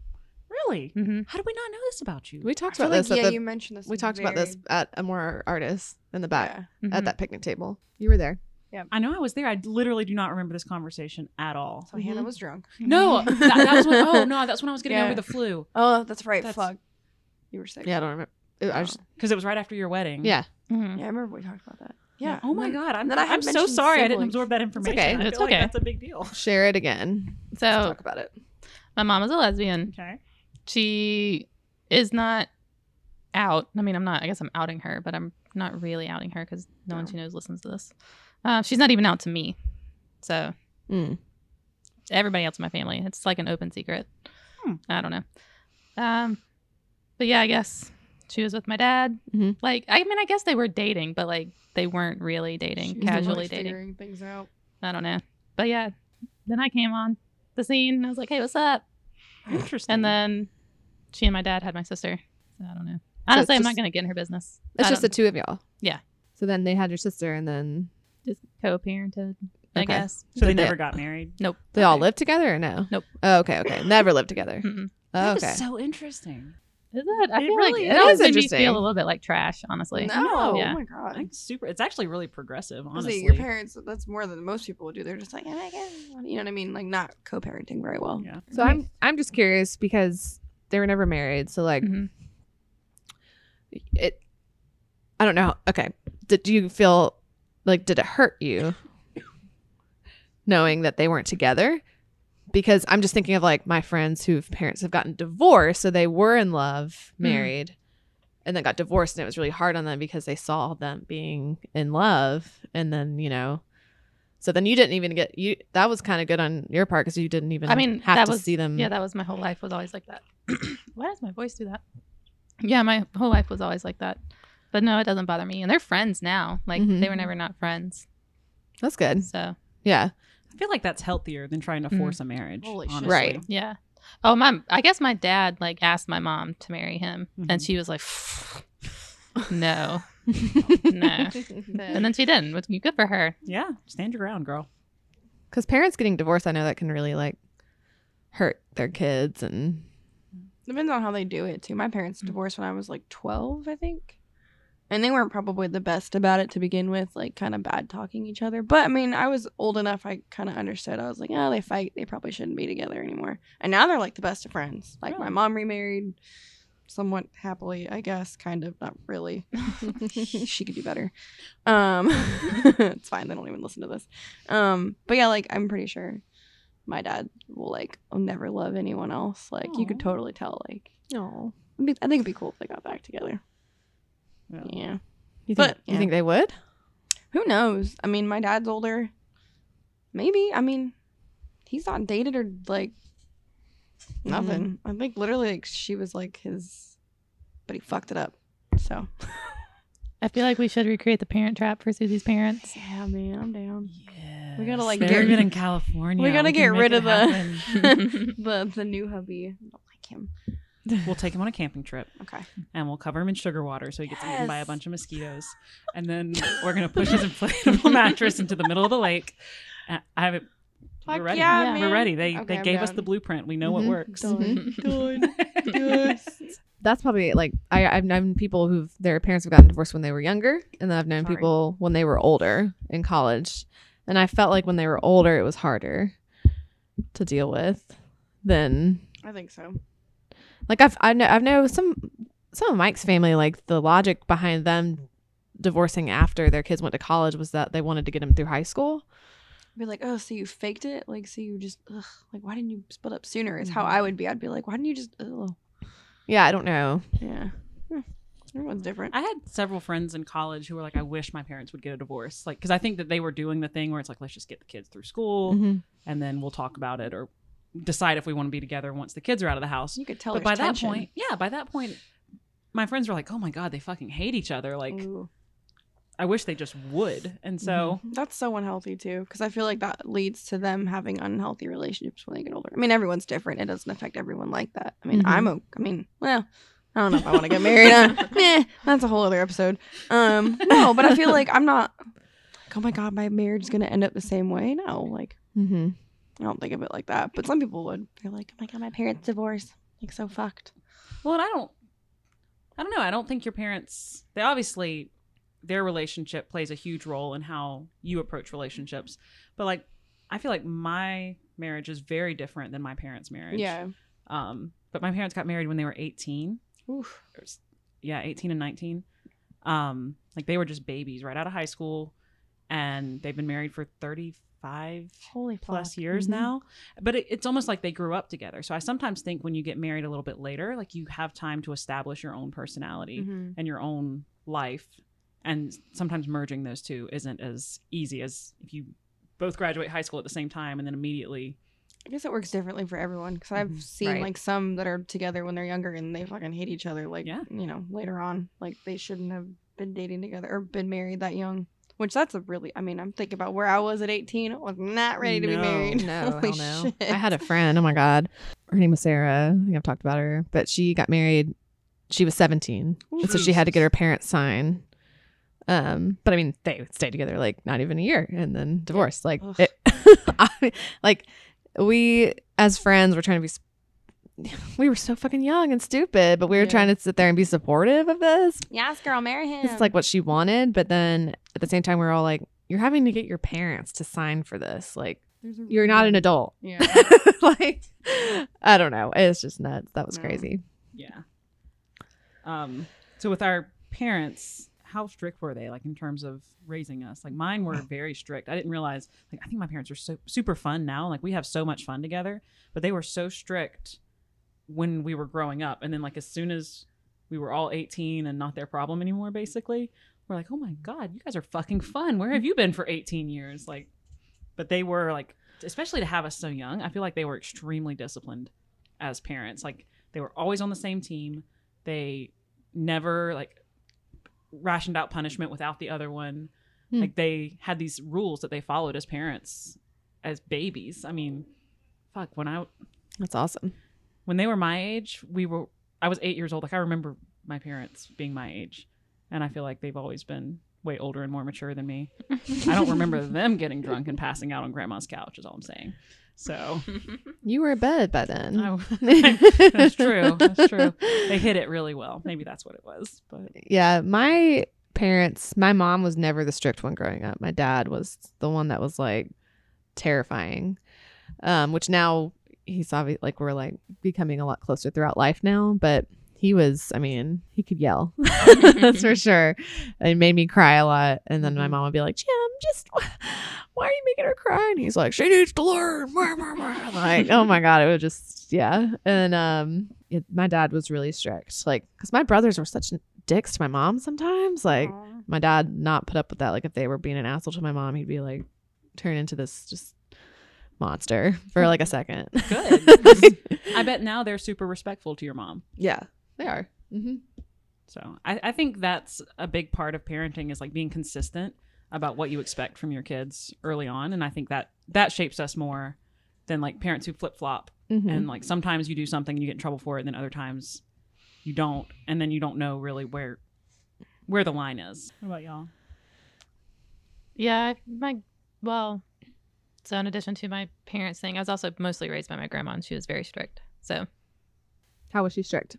Really? hmm How did we not know this about you? We talked I about feel this like, at yeah, the you mentioned this. we talked about this at a more artist in the back Yeah. Mm-hmm. at that picnic table. You were there. Yeah, I know I was there. I literally do not remember this conversation at all. So Hannah was drunk. No, that, that was when. Oh no, that's when I was getting Yeah. over the flu Oh, that's right. That's- Fuck. You were sick. Yeah, I don't remember. It- I just, because it was right after your wedding. yeah. hmm Yeah, I remember we talked about that. Yeah. Oh my then- god, I'm, then I had I'm so mentioned sorry I didn't siblings. absorb that information. okay. I It's feel like okay. that's a big deal. Share it again. Let's So talk about it. my mom is a lesbian. Okay. She is not out. I mean, I'm not. I guess I'm outing her, but I'm not really outing her because no one No. she knows listens to this. Uh, she's not even out to me. So Mm. everybody else in my family, it's like an open secret. Hmm. I don't know. Um, but yeah, I guess she was with my dad. Mhm. Like, I mean, I guess they were dating, but like they weren't really dating, was casually always dating. Figuring things out. I don't know. But yeah, then I came on the scene. And I was like, "Hey, what's up?" Interesting. And then she and my dad had my sister. So I don't know. Honestly, I'm just- not going to get in her business. It's just the two of y'all. Yeah. So then they had your sister, and then just co-parented, I Okay. guess. so they they- never got married. Nope. they all lived together, or no? Nope. Oh, okay, okay. Never lived together. Oh, That is okay. so interesting. Is it? I It feel really like is. it always It is made me feel a little bit like trash, honestly. No. Yeah. Oh my god. think it's super. It's actually really progressive. See, Honestly, your parents, that's more than most people would do. They're just like, oh my you know what I mean? Like, not co parenting very well. Yeah. So I'm I'm just curious because they were never married. So like Mhm. it, I don't know. Okay, did you feel like did it hurt you knowing that they weren't together? Because I'm just thinking of like my friends whose parents have gotten divorced, so they were in love, Hmm. married, and then got divorced, and it was really hard on them because they saw them being in love, and then you know. So then you didn't even get you. That was kind of good on your part because you didn't even. I mean, have that to was see them. Yeah, that was my whole life. Was always like that. Why does my voice do that? Yeah, my whole life was always like that. But no, it doesn't bother me. And they're friends now. Like Mhm. they were never not friends. that's good. So Yeah. I feel like that's healthier than trying to force a marriage. Holy shit. Right. yeah. Oh my! I guess my dad like asked my mom to marry him, and Mhm. she was like, "No, no." And then she didn't. Which good for her. Yeah. Stand your ground, girl. Because parents getting divorced, I know that can really like hurt their kids and Depends on how they do it, too. My parents Mm. divorced when I was like 12, I think. And they weren't probably the best about it to begin with, like kind of bad talking each other. But I mean, I was old enough, I kind of understood. I was like, oh, they fight. They probably shouldn't be together anymore. And now they're like the best of friends. Like my mom remarried somewhat happily, I guess. Kind of, not really. she could do better. Um, it's fine. They don't even listen to this. Um, but yeah, like I'm pretty sure my dad will like will never love anyone else. Like you could totally tell. Like no. I think it'd be cool if they got back together. Yeah. Yeah. You think, But, you yeah. think they would? Who knows? I mean, my dad's older. Maybe. I mean, he's not dated or like mm-hmm. nothing. I think literally like she was like his, but he fucked it up. So I feel like we should recreate the Parent Trap for Susie's parents. yeah, man, I'm down. Yeah. We gotta, like, They're get- good in California. we gotta can get rid it of the- the the new hubby. I don't like him. We'll take him on a camping trip Okay. and we'll cover him in sugar water so he gets eaten by a bunch of mosquitoes. And then we're gonna push his inflatable mattress into the middle of the lake. Uh, I have it. Fuck we're ready. yeah, Yeah. man. We're ready. They Okay, they I'm gave us the blueprint. We know what Mhm. works. Done. Done. Yes. That's probably like I, I've known people who've their parents have gotten divorced when they were younger, and then I've known Sorry. people when they were older in college, and I felt like when they were older, it was harder to deal with than I think so. Like I've I know I've know some some of Mike's family like the logic behind them divorcing after their kids went to college was that they wanted to get them through high school. Be like, oh, so you faked it? Like, so you just, ugh, like, why didn't you split up sooner? Is how Mhm. I would be. I'd be like, why didn't you just, ugh. Yeah, I don't know. yeah. Hmm. Everyone's different. I had several friends in college who were like, I wish my parents would get a divorce. Like, because I think that they were doing the thing where it's like, let's just get the kids through school Mhm. and then we'll talk about it or decide if we want to be together once the kids are out of the house. you could tell. but by tension. that point, yeah, by that point, my friends were like, oh my God, they fucking hate each other. Like, Ooh. I wish they just would. And so, that's so unhealthy too, because I feel like that leads to them having unhealthy relationships when they get older. I mean, everyone's different. It doesn't affect everyone like that. I mean, Mhm. I'm. a. I mean, well, I don't know if I want to get married. Uh, meh, that's a whole other episode. Um, no, but I feel like I'm not. Like, oh my god, my marriage is gonna end up the same way. No, like Mhm. I don't think of it like that. But some people would. They're like, oh my god, my parents divorced. Like so fucked. well, and I don't, I don't know. I don't think your parents, they obviously, their relationship plays a huge role in how you approach relationships. But like, I feel like my marriage is very different than my parents' marriage. Yeah. Um, but my parents got married when they were 18. Oof. Or s- Yeah, 18 and 19. Um, like they were just babies right out of high school and they've been married for 35 Holy plus fuck. years Mhm. now. But it, it's almost like they grew up together. So I sometimes think when you get married a little bit later, like you have time to establish your own personality Mhm. and your own life. And sometimes merging those two isn't as easy as if you both graduate high school at the same time and then immediately I guess it works differently for everyone because I've Mhm. seen Right. like some that are together when they're younger and they fucking hate each other. Like, Yeah. you know, later on, like they shouldn't have been dating together or been married that young. Which that's a really, I mean, I'm thinking about where I was at 18. I was not ready to be married. No, Holy hell no. shit. I had a friend. Oh my god, her name was Sarah. I think I've talked about her, but she got married. She was seventeen, and so she had to get her parents sign. Um, but I mean, they stayed together like not even a year, and then divorced. Like, it, I, like we as friends were trying to be. We were so fucking young and stupid, but we were Yeah. trying to sit there and be supportive of this. yes, girl, marry him. It's like what she wanted, but then at the same time, we are all like, "You're having to get your parents to sign for this. Like, a you're not an adult." Yeah. like I don't know. It's just nuts. That was No. crazy. Yeah. Um. So with our parents, how strict were they? Like in terms of raising us? Like mine were very strict. I didn't realize. Like I think my parents are so super fun now. Like we have so much fun together. But they were so strict when we were growing up, and then like as soon as we were all 18 and not their problem anymore, basically, we're like, oh my god, you guys are fucking fun. Where have you been for 18 years? Like, but they were like, especially to have us so young. I feel like they were extremely disciplined as parents. Like they were always on the same team. They never like rationed out punishment without the other one. Hmm. Like they had these rules that they followed as parents, as babies. I mean, fuck. When I That's awesome. when they were my age, we were. I was eight years old. Like I remember my parents being my age, and I feel like they've always been way older and more mature than me. I don't remember them getting drunk and passing out on grandma's couch. Is all I'm saying. So You were in bed by then. I, that's true. That's true. They hit it really well. Maybe that's what it was. But Yeah, my parents, my mom was never the strict one growing up. My dad was the one that was like terrifying. Um, which now he's obviously like we're like becoming a lot closer throughout life now, but he was, I mean, he could yell. That's for sure. It made me cry a lot. And then my Mhm. mom would be like, Jim, just why are you making her cry? And he's like, she needs to learn. Like, oh my God. It was just, yeah. And um, it, my dad was really strict. Like, because my brothers were such dicks to my mom sometimes. Like, my dad not put up with that. Like, if they were being an asshole to my mom, he'd be like, turn into this just monster for like a second. Good. I bet now they're super respectful to your mom. yeah, they are. Mm-hmm. So I, I think that's a big part of parenting is like being consistent about what you expect from your kids early on. And I think that that shapes us more than like parents who flip flop. Mm-hmm. And like sometimes you do something and you get in trouble for it, and then other times you don't. And then you don't know really where where the line is. What about y'all? Yeah, I- my well, so in addition to my parents thing, I was also mostly raised by my grandma, and she was very strict. So How was she strict?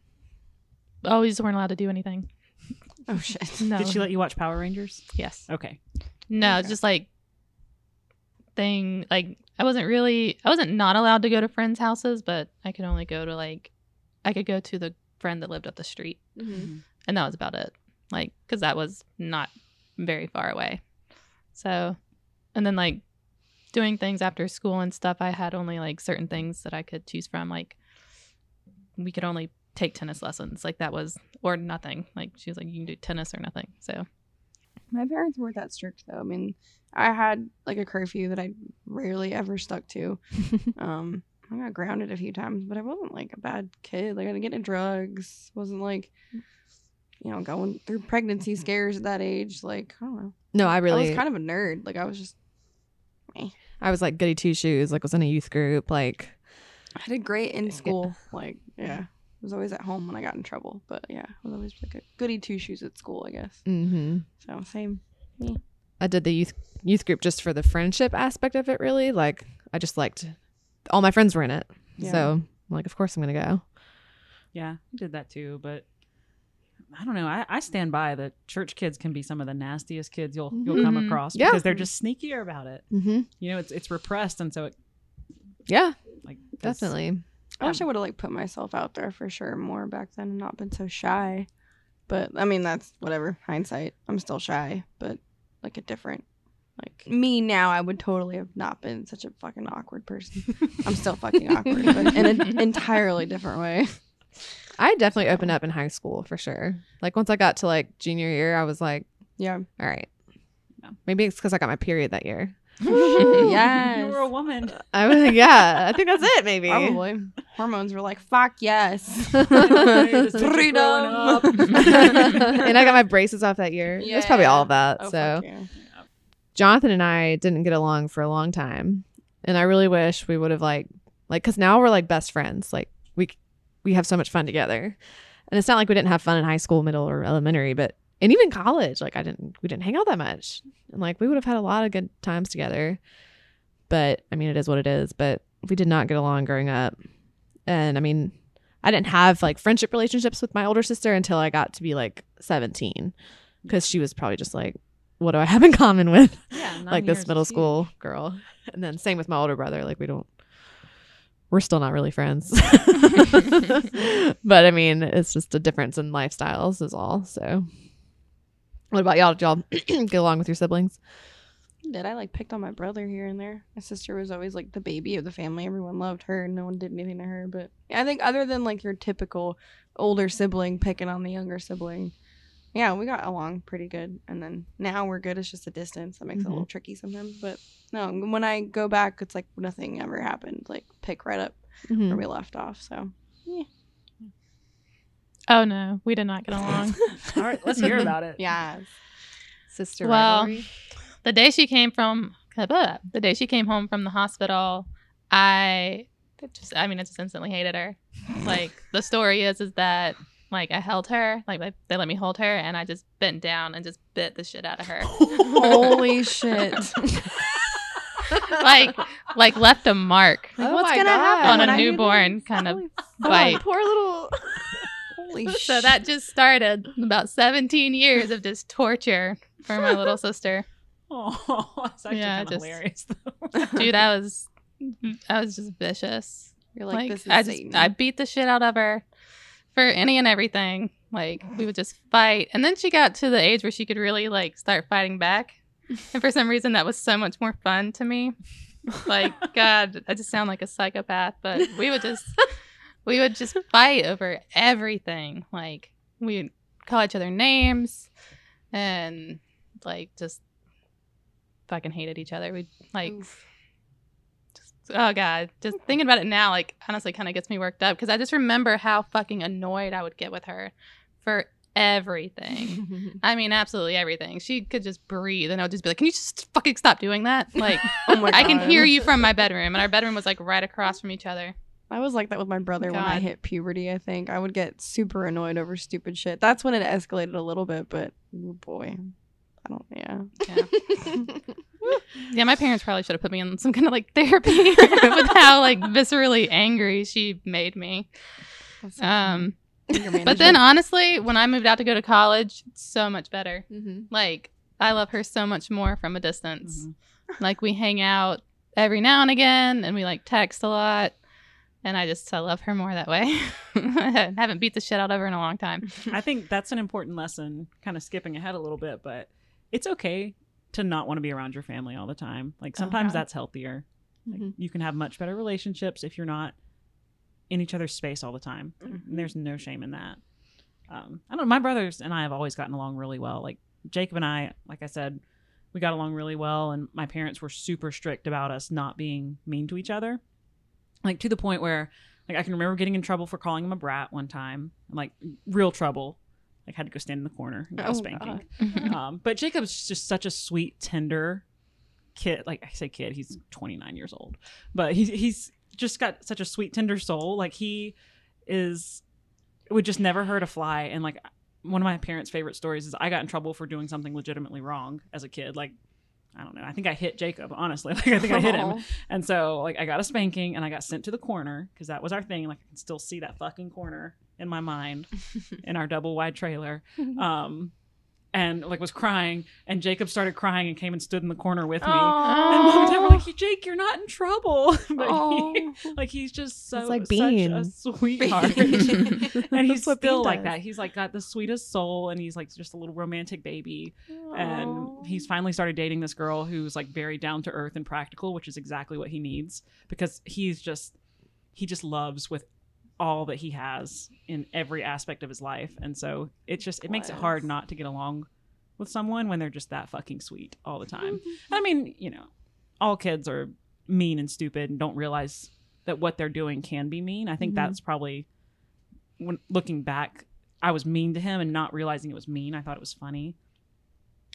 Always weren't allowed to do anything. Oh shit. No, Did she let you watch Power Rangers? yes, Okay. no, Okay. just like thing. Like I wasn't really, I wasn't not allowed to go to friends' houses, but I could only go to like, I could go to the friend that lived up the street, Mm-hmm. and that was about it. Like, because that was not very far away. So, and then like doing things after school and stuff, I had only like certain things that I could choose from. Like, we could only take tennis lessons. Like, that was, or nothing. Like, she was like, you can do tennis or nothing. So, My parents weren't that strict though. I mean, I had like a curfew that I rarely ever stuck to. um, I got grounded a few times, but I wasn't like a bad kid. Like I didn't get into drugs. Wasn't like, you know, going through pregnancy scares at that age. Like I don't know. No, I I really. was kind of a nerd. Like I was just. Me. I was like goody two shoes. Like was in a youth group. Like I did great in school. Like yeah, I was always at home when I got in trouble. But yeah, I was always like a goody two shoes at school. I guess. Mm-hmm. So same. Me. I did the youth youth group just for the friendship aspect of it. Really, like I just liked all my friends were in it, Yeah. so I'm like of course I'm gonna go. Yeah, I did that too, but I don't know. I, I stand by that church kids can be some of the nastiest kids you'll you'll come Mhm. across Yeah. because they're just sneakier about it. Mm-hmm. You know, it's it's repressed, and so it Yeah, like definitely. I wish um, I would have like put myself out there for sure more back then and not been so shy. But I mean that's whatever hindsight. I'm still shy, but like a different like me now I would totally have not been such a fucking awkward person. I'm still fucking awkward, but in an entirely different way. I definitely opened up in high school for sure. Like once I got to like junior year, I was like, Yeah. all right. Yeah. Maybe it's because I got my period that year. yes. you were a woman. I was like, yeah, I think that's it. Maybe. Probably. Hormones were like, fuck yes. This bitch is Freedom. and I got my braces off that year. It was probably all of that. Oh, so yeah. Jonathan and I didn't get along for a long time, and I really wish we would have like like because now we're like best friends. Like we we have so much fun together, and it's not like we didn't have fun in high school, middle, or elementary, but and even college. Like I didn't we didn't hang out that much, and like we would have had a lot of good times together. But I mean, it is what it is. But we did not get along growing up, and I mean. I didn't have like friendship relationships with my older sister until I got to be like 17 because she was probably just like, what do I have in common with Yeah, like this is middle huge. school girl. And then same with my older brother. Like we don't, we're still not really friends. but I mean, it's just a difference in lifestyles is all. So, what about y'all? Did y'all get along with your siblings? Did I like picked on my brother here and there? My sister was always like the baby of the family. Everyone loved her. No one did anything to her. But yeah, I think other than like your typical older sibling picking on the younger sibling, yeah, we got along pretty good. And then now we're good. It's just a distance that makes it a little tricky sometimes. But no, when I go back, it's like nothing ever happened. Like pick right up Mhm. where we left off. So oh no, we did not get along. All right, let's hear about it. yeah, Sister Well, rivalry? the day she came from the day she came home from the hospital, I just I mean I just instantly hated her. Like the story is is that like I held her, like they- they let me hold her, and I just bent down and just bit the shit out of her. holy shit. like like left a mark Oh What's my gonna God. happen on when a I newborn kind of Holy bite. poor little. Holy So that just started about 17 years of just torture for my little sister. Oh, that's actually Yeah, kind of just- hilarious. Though. Dude, I was I was just vicious. You're like, Like, I just Satan. I beat the shit out of her for any and everything. Like we would just fight. And then she got to the age where she could really like start fighting back. And for some reason that was so much more fun to me. Like God, I just sound like a psychopath, but we would just we would just fight over everything. Like we would call each other names and like just fucking hated each other. We like just oh god, just thinking about it now like honestly kind of gets me worked up because I just remember how fucking annoyed I would get with her for everything. I mean, absolutely everything. She could just breathe, and I would just be like, "Can you just fucking stop doing that?" Like, Oh my I can hear you from my bedroom, and our bedroom was like right across from each other. I was like that with my brother when I hit puberty. I think I would get super annoyed over stupid shit. That's when it escalated a little bit, but oh boy, I don't. Yeah. Yeah, yeah. My parents probably should have put me in some kind of like therapy with how like viscerally angry she made me. Um, but then honestly, when I moved out to go to college, so much better. Mhm. Like I love her so much more from a distance. Mhm. Like we hang out every now and again, and we like text a lot. And I just I love her more that way. I haven't beat the shit out of her in a long time. I think that's an important lesson, kind of skipping ahead a little bit, but it's okay to not want to be around your family all the time. Like Oh, sometimes God. that's healthier. Like, Mhm. you can have much better relationships if you're not in each other's space all the time. Mhm. And there's no shame in that. Um, I don't know. My brothers and I have always gotten along really well. Like Jacob and I, like I said, we got along really well, and my parents were super strict about us not being mean to each other. Like to the point where, like, I can remember getting in trouble for calling him a brat one time, I'm like real trouble. Like had to go stand in the corner and get a Oh, spanking. Um, but Jacob's just such a sweet, tender kid. Like I say, kid, he's 29 years old, but he's he's just got such a sweet, tender soul. Like he is would just never hurt a fly. And like one of my parents' favorite stories is I got in trouble for doing something legitimately wrong as a kid. Like I don't know. I think I hit Jacob. Honestly, like I think I hit him. And so like I got a spanking and I got sent to the corner because that was our thing. Like I can still see that fucking corner in my mind in our double wide trailer. Um and like was crying and Jacob started crying and came and stood in the corner with me. And mom and dad were like, Jake, you're not in trouble. but he, like he's just so like such Bean. a sweetheart. and he's still Bean like does. that. He's like got the sweetest soul and he's like just a little romantic baby and he's finally started dating this girl who's like very down to earth and practical which is exactly what he needs because he's just he just loves with all that he has in every aspect of his life. And so it just it makes it hard not to get along with someone when they're just that fucking sweet all the time. I mean you know all kids are mean and stupid and don't realize that what they're doing can be mean. I think Mhm. that's probably when looking back i was mean to him and not realizing it was mean. I thought it was funny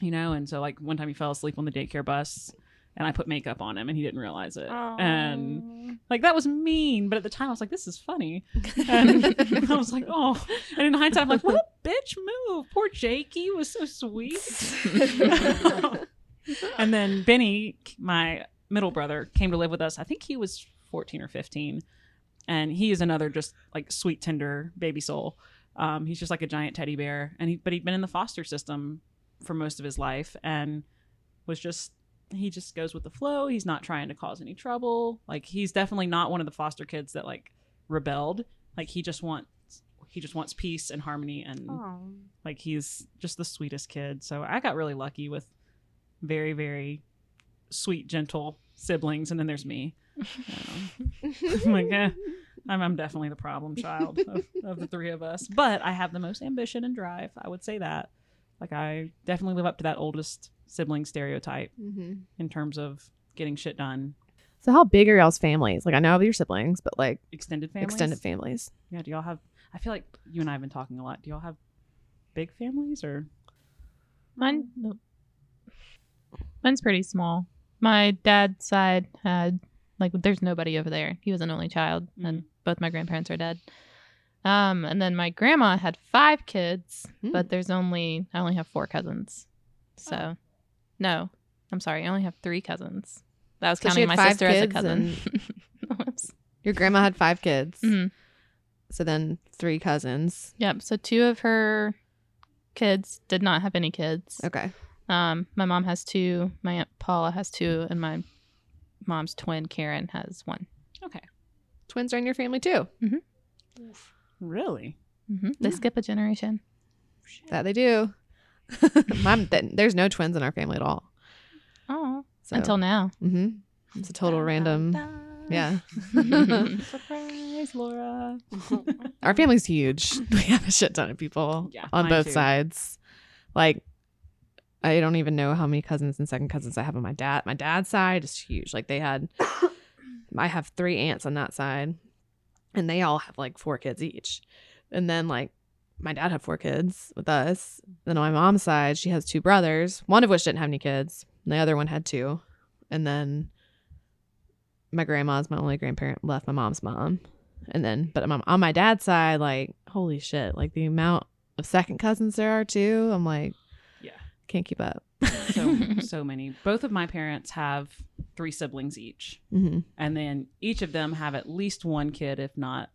you know? And so like one time he fell asleep on the daycare bus and i put makeup on him and he didn't realize it. And like that was mean but at the time i was like this is funny. And i was like oh. And in hindsight i'm like what a bitch move. Poor jakey was so sweet. And then benny my middle brother came to live with us. I think he was 14 or 15 and he is another just like sweet tender baby soul. Um, he's just like a giant teddy bear. And he but he'd been in the foster system for most of his life and was just he just goes with the flow. He's not trying to cause any trouble. Like he's definitely not one of the foster kids that like rebelled. Like he just wants he just wants peace and harmony and like he's just the sweetest kid. So i got really lucky with very very sweet gentle siblings. And then there's me. I'm like eh, I'm, I'm definitely the problem child of, of the three of us. But i have the most ambition and drive i would say that. Like i definitely live up to that oldest sibling stereotype Mhm. in terms of getting shit done So how big are y'all's families? Like I know of your siblings, but like extended families extended families. yeah do y'all have i feel like you and i have been talking a lot do y'all have big families or Mine, nope. mine's pretty small. My dad's side had like there's nobody over there. He was an only child, and both my grandparents are dead. Um, and then my grandma had five kids, Hmm. but there's only I only have four cousins. So, no, I'm sorry, I only have three cousins. That was So counting my sister as a cousin. Whoops. Your grandma had five kids. Mhm. So then three cousins. Yep. So two of her kids did not have any kids. Okay. Um, my mom has two. My aunt Paula has two, and my mom's twin Karen has one. okay Twins are in your family too. really hmm They Yeah. skip a generation. That they do. Mom, th- there's no twins in our family at all. Oh, So, until now. hmm It's a total random Yeah. Surprise, Laura. Our family's huge. We have a shit ton of people Yeah, on both too. sides. Like, I don't even know how many cousins and second cousins I have on my dad. My dad's side is huge. Like, they had, I have three aunts on that side, and they all have like four kids each. And then, like, my dad had four kids with us. Then on my mom's side, she has two brothers, one of which didn't have any kids, and the other one had two. And then my grandma's my only grandparent left my mom's mom. And then, but on on my dad's side, like, holy shit, like the amount of second cousins there are too. I'm like, Yeah. can't keep up. So so many. Both of my parents have three siblings each. hmm and then each of them have at least one kid if not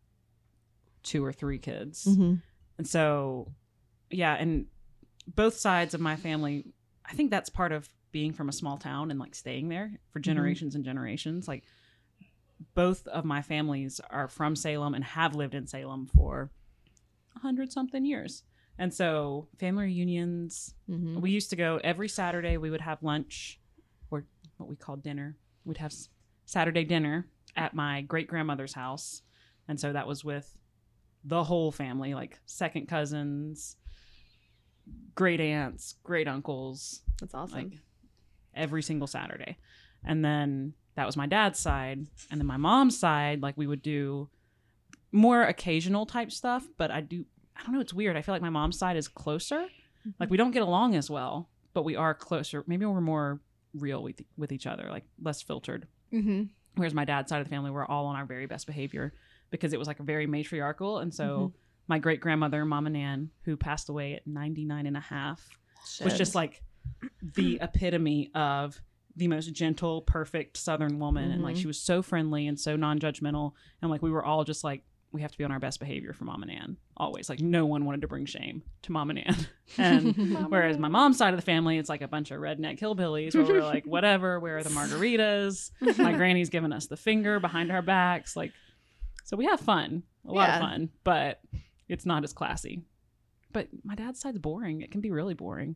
two or three kids hmm and so yeah and both sides of my family i think that's part of being from a small town and like staying there for generations and generations like both of my families are from salem and have lived in salem for a hundred something years and so family reunions hmm we used to go every Saturday. We would have lunch, or what we called dinner. We'd have Saturday dinner at my great grandmother's house, and so that was with the whole family, like second cousins, great aunts, great uncles, That's awesome. like every single Saturday. And then that was my dad's side. And then my mom's side, like we would do more occasional type stuff, but I do I don't know, it's weird. I feel like my mom's side is closer. Like we don't get along as well, but we are closer. Maybe we're more real with with each other, like less filtered. hmm Whereas my dad's side of the family, we're all on our very best behavior because it was like a very matriarchal. And so my great grandmother, Mama Nan, who passed away at 99 and a half, was just like the epitome of the most gentle, perfect Southern woman. And like Mhm. she was so friendly and so non judgmental. And like we were all just like, we have to be on our best behavior for Mama Nan. Always. Like no one wanted to bring shame to Mama Nan. And whereas my mom's side of the family, it's like a bunch of redneck hillbillies where we're like, whatever, where are the margaritas? My granny's giving us the finger behind our backs. Like so we have fun. A lot Yeah. of fun, but it's not as classy. But my dad's side's boring. It can be really boring.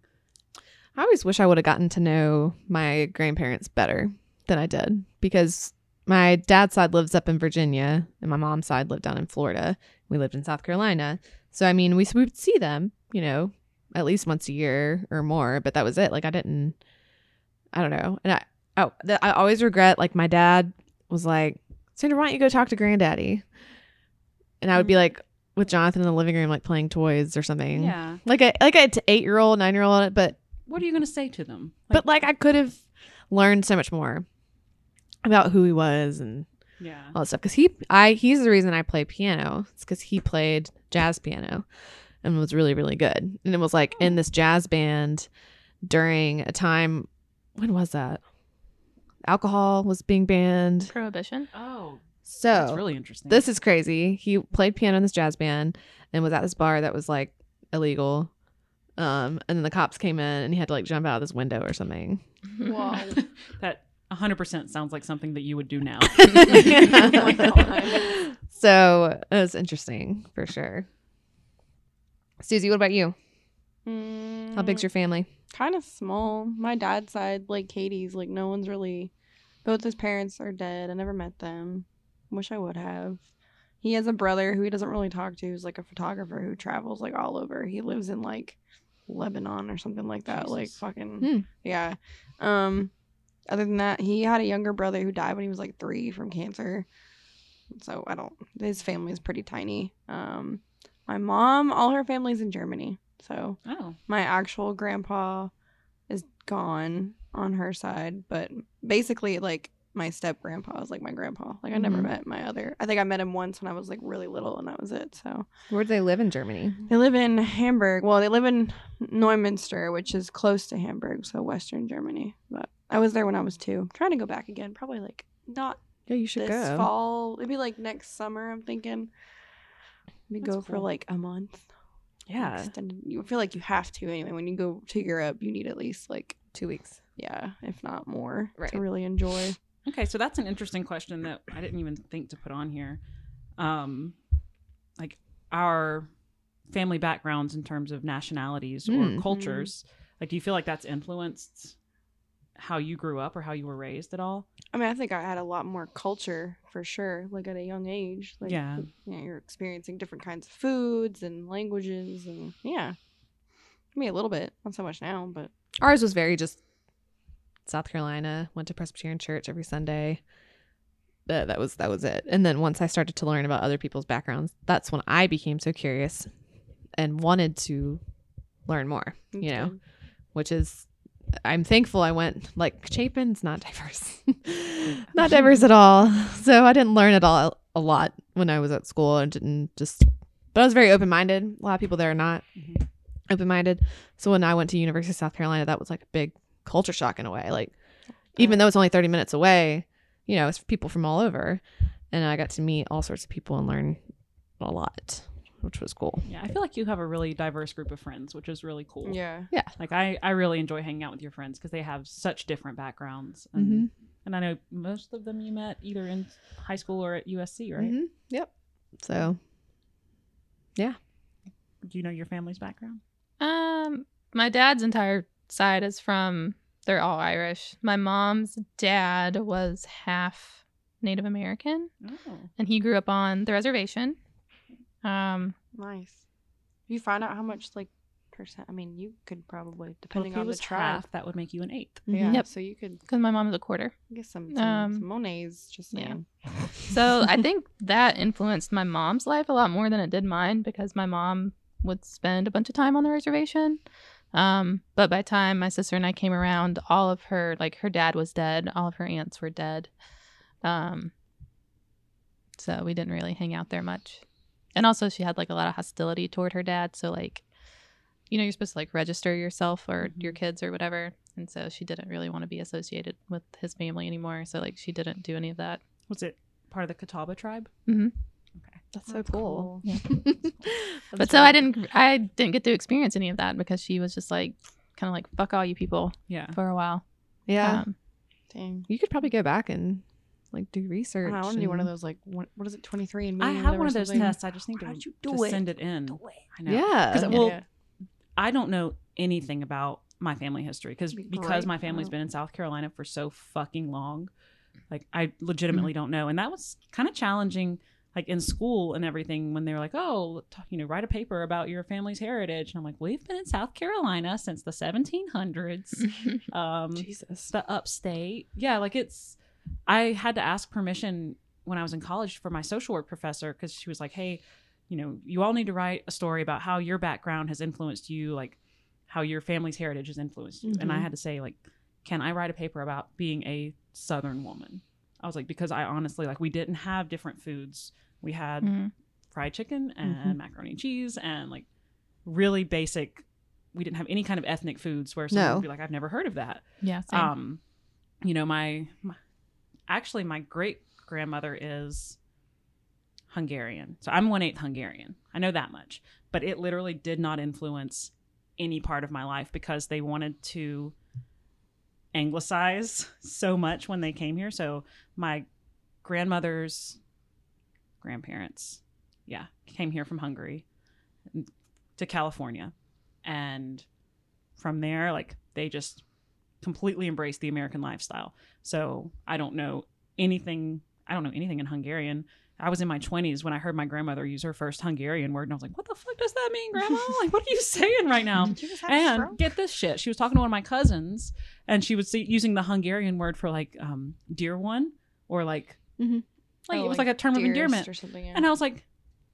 I always wish I would have gotten to know my grandparents better than I did because my dad's side lives up in Virginia and my mom's side lived down in Florida. We lived in South Carolina. So, I mean, we, we would see them, you know, at least once a year or more, but that was it. Like, I didn't, I don't know. And I, oh, I always regret, like, my dad was like, Sandra, why don't you go talk to granddaddy? And I would be mm. like, with Jonathan in the living room, like playing toys or something. Yeah. Like a like a eight year old, nine year old, but What are you going to say to them? but like I could have learned so much more about who he was and yeah. all that stuff. Because he, I, he's the reason I play piano. It's because he played jazz piano and was really, really good. And it was like in oh. this jazz band during a time. When was that? Alcohol was being banned. Prohibition. Oh, So that's really interesting. this is crazy. He played piano in this jazz band and was at this bar that was like illegal. Um, and then the cops came in and he had to like jump out of this window or something. Wow. that 100% sounds like something that you would do now. so it was interesting for sure. Susie, what about you? How big's your family? Kind of small. My dad's side, like Katie's, like no one's really. Both his parents are dead. I never met them. Wish I would have. He has a brother who he doesn't really talk to. Who's like a photographer who travels like all over. He lives in like Lebanon or something like that. Like fucking Hmm. yeah. Um. Other than that, he had a younger brother who died when he was like three from cancer. So I don't. His family is pretty tiny. Um. My mom, all her family's in Germany. So oh. my actual grandpa is gone on her side, but basically like my step grandpa is like my grandpa. Like I never Mhm. met my other. I think I met him once when I was like really little, and that was it. So Where do they live in Germany? they live in Hamburg. Well, they live in Neumünster, which is close to Hamburg, so Western Germany. But I was there when I was two. I'm trying to go back again. Probably like not Yeah, you should this go. fall. Maybe like next summer. I'm thinking. Maybe That's go for like a month. Yeah, Extended. You feel like you have to anyway. When you go to Europe, you need at least like two weeks. yeah, if not more, Right. to really enjoy. Okay, so that's an interesting question that I didn't even think to put on here. Um, like our family backgrounds in terms of nationalities or Mm. cultures. Like, do you feel like that's influenced how you grew up or how you were raised at all? I mean, I think I had a lot more culture for sure, like at a young age. Like, Yeah. you know, you're experiencing different kinds of foods and languages, and yeah. I mean, a little bit, not so much now, but Ours was very just South Carolina. Went to Presbyterian church every Sunday. That that was that was it. And then once I started to learn about other people's backgrounds, that's when I became so curious and wanted to learn more. You it's know, which is I'm thankful I went like Chapin's not diverse. not diverse at all. So I didn't learn at all a lot when I was at school and didn't just but I was very open minded. A lot of people there are not Mhm. open minded. So when I went to University of South Carolina, that was like a big culture shock in a way. Like even though it's only 30 minutes away, you know, it's people from all over. And I got to meet all sorts of people and learn a lot, which was cool. Yeah, I feel like you have a really diverse group of friends, which is really cool. yeah. Yeah. Like I, I really enjoy hanging out with your friends because they have such different backgrounds. And, Mhm. and I know most of them you met either in high school or at USC, right? Mhm. Yep. So yeah. Do you know your family's background? Um, my dad's entire side is from. They're all Irish. My mom's dad was half Native American, Oh. and he grew up on the reservation. Um, Nice. You find out how much, like, percent. I mean, you could probably, depending well, on the tribe. half, that would make you an eighth. Yeah. Yep. So you could because my mom is a quarter. get some, some, Um, some Monets, just yeah. So I think that influenced my mom's life a lot more than it did mine because my mom would spend a bunch of time on the reservation. Um, but by the time my sister and I came around, all of her like her dad was dead, all of her aunts were dead. Um, so we didn't really hang out there much. And also she had like a lot of hostility toward her dad, so like you know, you're supposed to like register yourself or your Mhm. kids or whatever. And so she didn't really want to be associated with his family anymore. So like she didn't do any of that. Was it part of the Catawba tribe? mm-hmm. Okay. that's so cool. Yeah. That's but so I didn't I didn't get to experience any of that because she was just like kind of like fuck all you people Yeah. for a while. Yeah. Um, Dang. you could probably go back and like do research. don't I want to do one of those, like, what, what is it, 23 and me? I have one of those tests. I just need to, How'd you to do it? send it in. Do it. I know. Yeah. 'Cause, well, Yeah. I don't know anything about my family history because Be because my family's been in South Carolina for so fucking long. Like I legitimately don't know, and that was kind of challenging. Like in school and everything, when they were like, "Oh, t- you know, write a paper about your family's heritage," and I'm like, "We've been in South Carolina since the 1700s." um, Jesus. the upstate. Yeah, like it's. I had to ask permission when I was in college for my social work professor because she was like, "Hey, you know, you all need to write a story about how your background has influenced you, like how your family's heritage has influenced you." And I Mhm. had to say, like, "Can I write a paper about being a Southern woman?" I was like, because I honestly like we didn't have different foods. We had Mhm. fried chicken and macaroni and cheese and like really basic. We didn't have any kind of ethnic foods where someone No. would be like, "I've never heard of that." Yeah. Same. um you know my, my actually my great grandmother is hungarian. So i'm one-eighth hungarian. I know that much. But it literally did not influence any part of my life because they wanted to anglicize so much when they came here. So my grandmother's grandparents yeah came here from hungary to california. And from there like they just completely embraced the American lifestyle. So I don't know anything. I don't know anything in Hungarian. I was in my 20s when I heard my grandmother use her first Hungarian word, and I was like, "What the fuck does that mean, Grandma? Like, what are you saying right now?" Did you just have a And get this shit. She was talking to one of my cousins, and she was see- using the Hungarian word for like um, dear one, or like, Mhm. like Oh, it was like, a term of endearment. or something. Yeah. And I was like,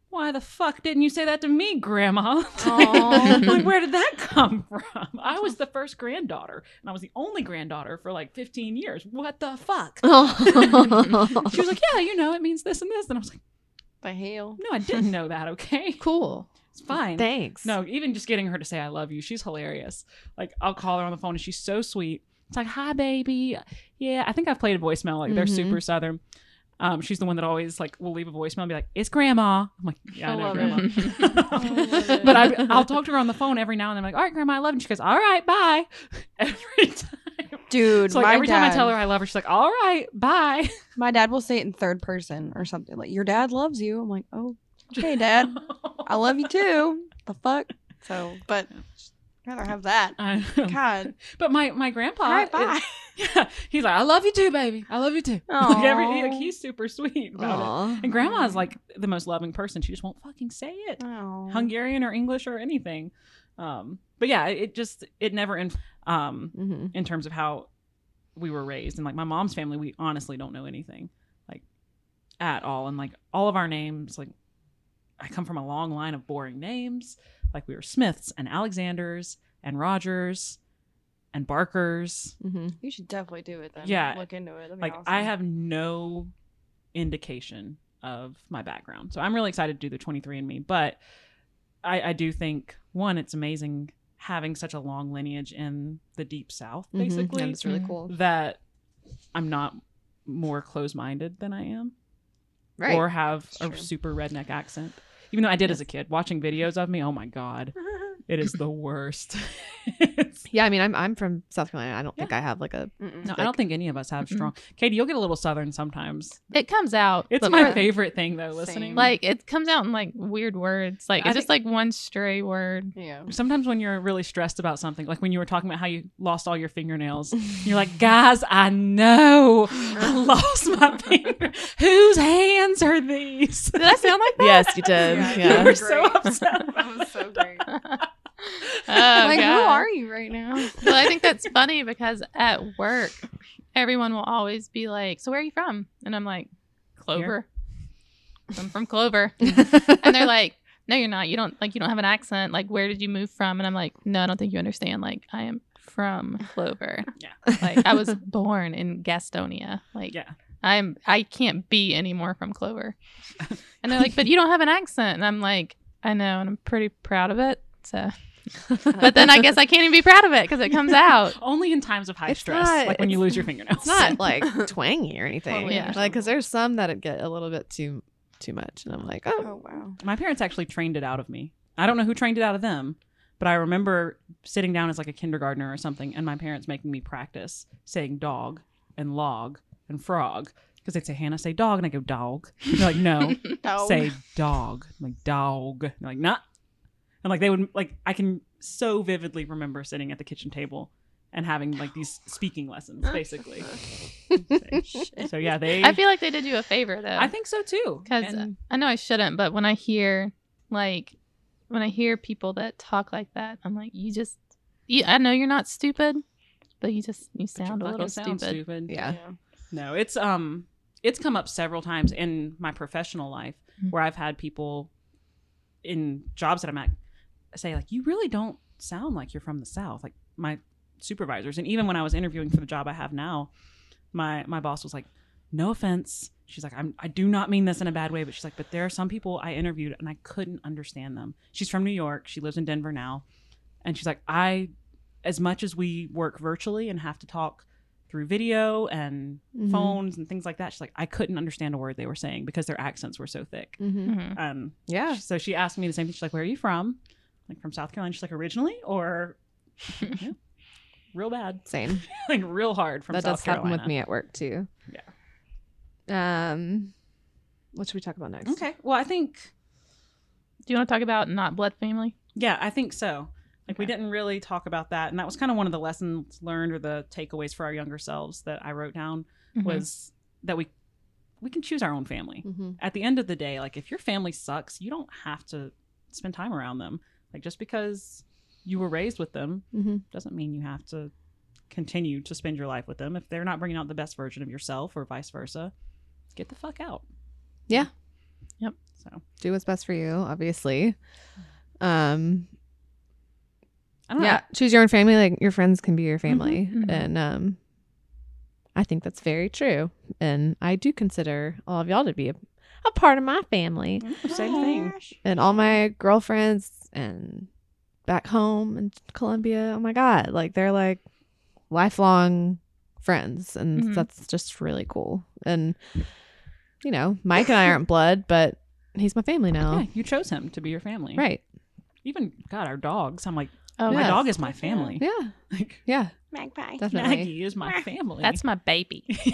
"Why the fuck didn't you say that to me, Grandma? Like, where did that come from? I was the first granddaughter, and I was the only granddaughter for like 15 years. What the fuck?" Oh. She was like, "Yeah, you know, it means this and this," and I was like, the hell. "No, I didn't know that. Okay, cool. it's fine." Thanks. No, even just getting her to say I love you, she's hilarious. Like I'll call her on the phone and she's so sweet. It's like, hi baby. Yeah, I think I've played a voicemail. Like they're Mhm. super southern. Um, she's the one that always like will leave a voicemail and be like, "It's grandma." I'm like, "Yeah, I, I know, grandma." but I, I'll talk to her on the phone every now and then. I'm like, "All right, grandma, I love you." She goes, "All right, bye." Every time. Dude, So like my every time I tell her I love her, she's like, "All right, bye." my dad will say it in third person or something like, "Your dad loves you." I'm like, "Oh, okay, dad, I love you too." The fuck. So, but I'd rather have that. I know. God. But my my grandpa, right, it- bye. Yeah, he's like, I love you too, baby. I love you too. Like every, like, he's super sweet about it. Aw. And grandma's like the most loving person. She just won't fucking say it. Oh. Hungarian or English or anything. Um, but yeah, it just it never in um Mhm. in terms of how we were raised and like my mom's family, we honestly don't know anything like at all. And like all of our names, like I come from a long line of boring names. Like we were Smiths and Alexanders and Rogers and Barkers. Mhm. You should definitely do it then. Yeah. Look into it. Like awesome. I have no indication of my background. So I'm really excited to do the 23andMe. But I, I do think one, it's amazing having such a long lineage in the deep south, Mhm. basically, And it's really Mhm. cool. that I'm not more closed minded than I am. Right. Or have It's a true. super redneck accent. Even though I did as a kid, watching videos of me, oh my God, it is the worst. Yeah, I mean, I'm I'm from South Carolina. I don't think I have like a. No, I don't think any of us have strong. Katie, you'll get a little southern sometimes. It comes out. It's but my favorite thing though, listening. Same. Like it comes out in like weird words. Like I it's just like one stray word. Yeah. sometimes when you're really stressed about something, like when you were talking about how you lost all your fingernails, you're like, guys, I know I lost my finger. Whose hands are these? Did I sound like that? yes, you did. Yeah, You Yeah. were so upset. that was so great. Oh, like, who are you right now? Well, I think that's funny because at work, everyone will always be like, "So where are you from?" And I'm like, "Clover." I'm from Clover, and they're like, "No, you're not. You don't like. You don't have an accent. Like, where did you move from?" And I'm like, "No, I don't think you understand. Like, I am from Clover. Yeah. Like, I was born in Gastonia. Like, Yeah. I'm. I can't be any more from Clover." And they're like, "But you don't have an accent." And I'm like, "I know, and I'm pretty proud of it." So, but then I guess I can't even be proud of it because it comes out. Only in times of high It's stress, not- like when you lose your fingernails. it's not like twangy or anything. Totally Yeah. Like, because there's some that get a little bit too too much, and I'm like, oh, Oh wow. My parents actually trained it out of me. I don't know who trained it out of them, but I remember sitting down as like a kindergartner or something, and my parents making me practice saying dog and log and frog because they'd say Hannah say dog, and I go dog. And they're like no, Dog. say dog. I'm like dog. And they're like nah. And like they would like I can so vividly remember sitting at the kitchen table and having like these speaking lessons basically. so yeah, they. I feel like they did you a favor though. I think so too. because And- I know I shouldn't, but when I hear like when I hear people that talk like that, I'm like, you just, you, I know you're not stupid, but you just you sound a little sound stupid. stupid. yeah. No, it's um it's come up several times in my professional life Mhm. where I've had people in jobs that I'm at say like you really don't sound like you're from the south like my supervisors and even when I was interviewing for the job I have now my my boss was like no offense she's like I'm I do not mean this in a bad way but she's like but there are some people I interviewed and I couldn't understand them she's from New York she lives in Denver now and she's like I as much as we work virtually and have to talk through video and Mhm. phones and things like that. She's like, I couldn't understand a word they were saying because their accents were so thick. Mhm. Mhm. Um, Yeah. So she asked me the same thing. She's like, Where are you from? Like from South Carolina. She's like, Originally or yeah, real bad, Same. like real hard from that South does Carolina. happen with me at work too. Yeah. Um, what should we talk about next? Okay. Well, I think Do you want to talk about not blood family? yeah, I think so. Like we didn't really talk about that, and that was kind of one of the lessons learned or the takeaways for our younger selves that I wrote down Mhm. was that we we can choose our own family. Mm-hmm. at the end of the day, like if your family sucks, you don't have to spend time around them. Like just because you were raised with them Mm-hmm. doesn't mean you have to continue to spend your life with them. If they're not bringing out the best version of yourself or vice versa, get the fuck out. Yeah. Yep. So Do what's best for you, obviously. Um, I don't yeah, know. choose your own family. Like your friends can be your family, mhm. and um, I think that's very true. And I do consider all of y'all to be a, a part of my family, Mm, Same thing. and all my girlfriends and back home in Columbia. Oh my god, like they're like lifelong friends, and Mhm. that's just really cool. And you know, Mike and I aren't blood, but he's my family now, Yeah, you chose him to be your family. right? Even God, our dogs. I'm like, Oh, my Yes. dog is my family. Yeah, Like yeah, Magpie. definitely. Maggie is my family. that's my baby.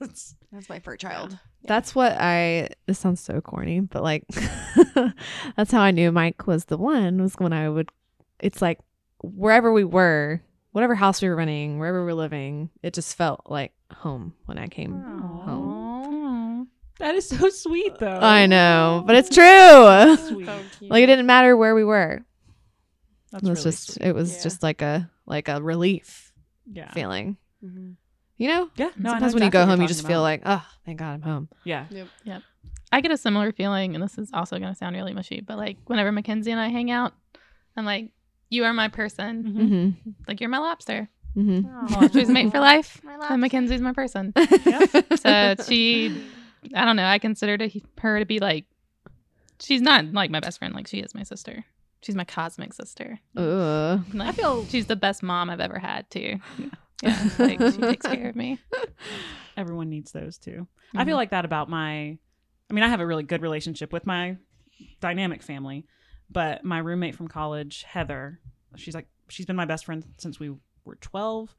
That's- That's my fur child. That's what I. This sounds so corny, but like, that's how I knew Mike was the one. Was when I would. It's like wherever we were, whatever house we were running, wherever we were living, it just felt like home when I came home. That is so sweet, though. I know, but it's true. Sweet. like it didn't matter where we were. That's it was really just sweet. it was Yeah. just like a like a relief yeah. feeling. Mm-hmm. You know? Yeah. No, I know Sometimes when you go home, you just talking feel like, oh, thank God I'm home. yeah. Yeah. I get a similar feeling, and this is also going to sound really mushy, but like whenever Mackenzie and I hang out, I'm like, you are my person. Mhm. Mm-hmm. Like, you're my lobster. Mm-hmm. She's made for life, My and Mackenzie's my person. Mm-hmm. So she, I don't know, I consider to, her to be like, she's not like my best friend, like she is my sister. She's my cosmic sister. Ugh. Like, I feel she's the best mom I've ever had, too. Yeah, like she takes care of me. everyone needs those too. I Mm-hmm. feel like that about my I mean, I have a really good relationship with my dynamic family, but my roommate from college, Heather, she's like she's been my best friend since we were 12.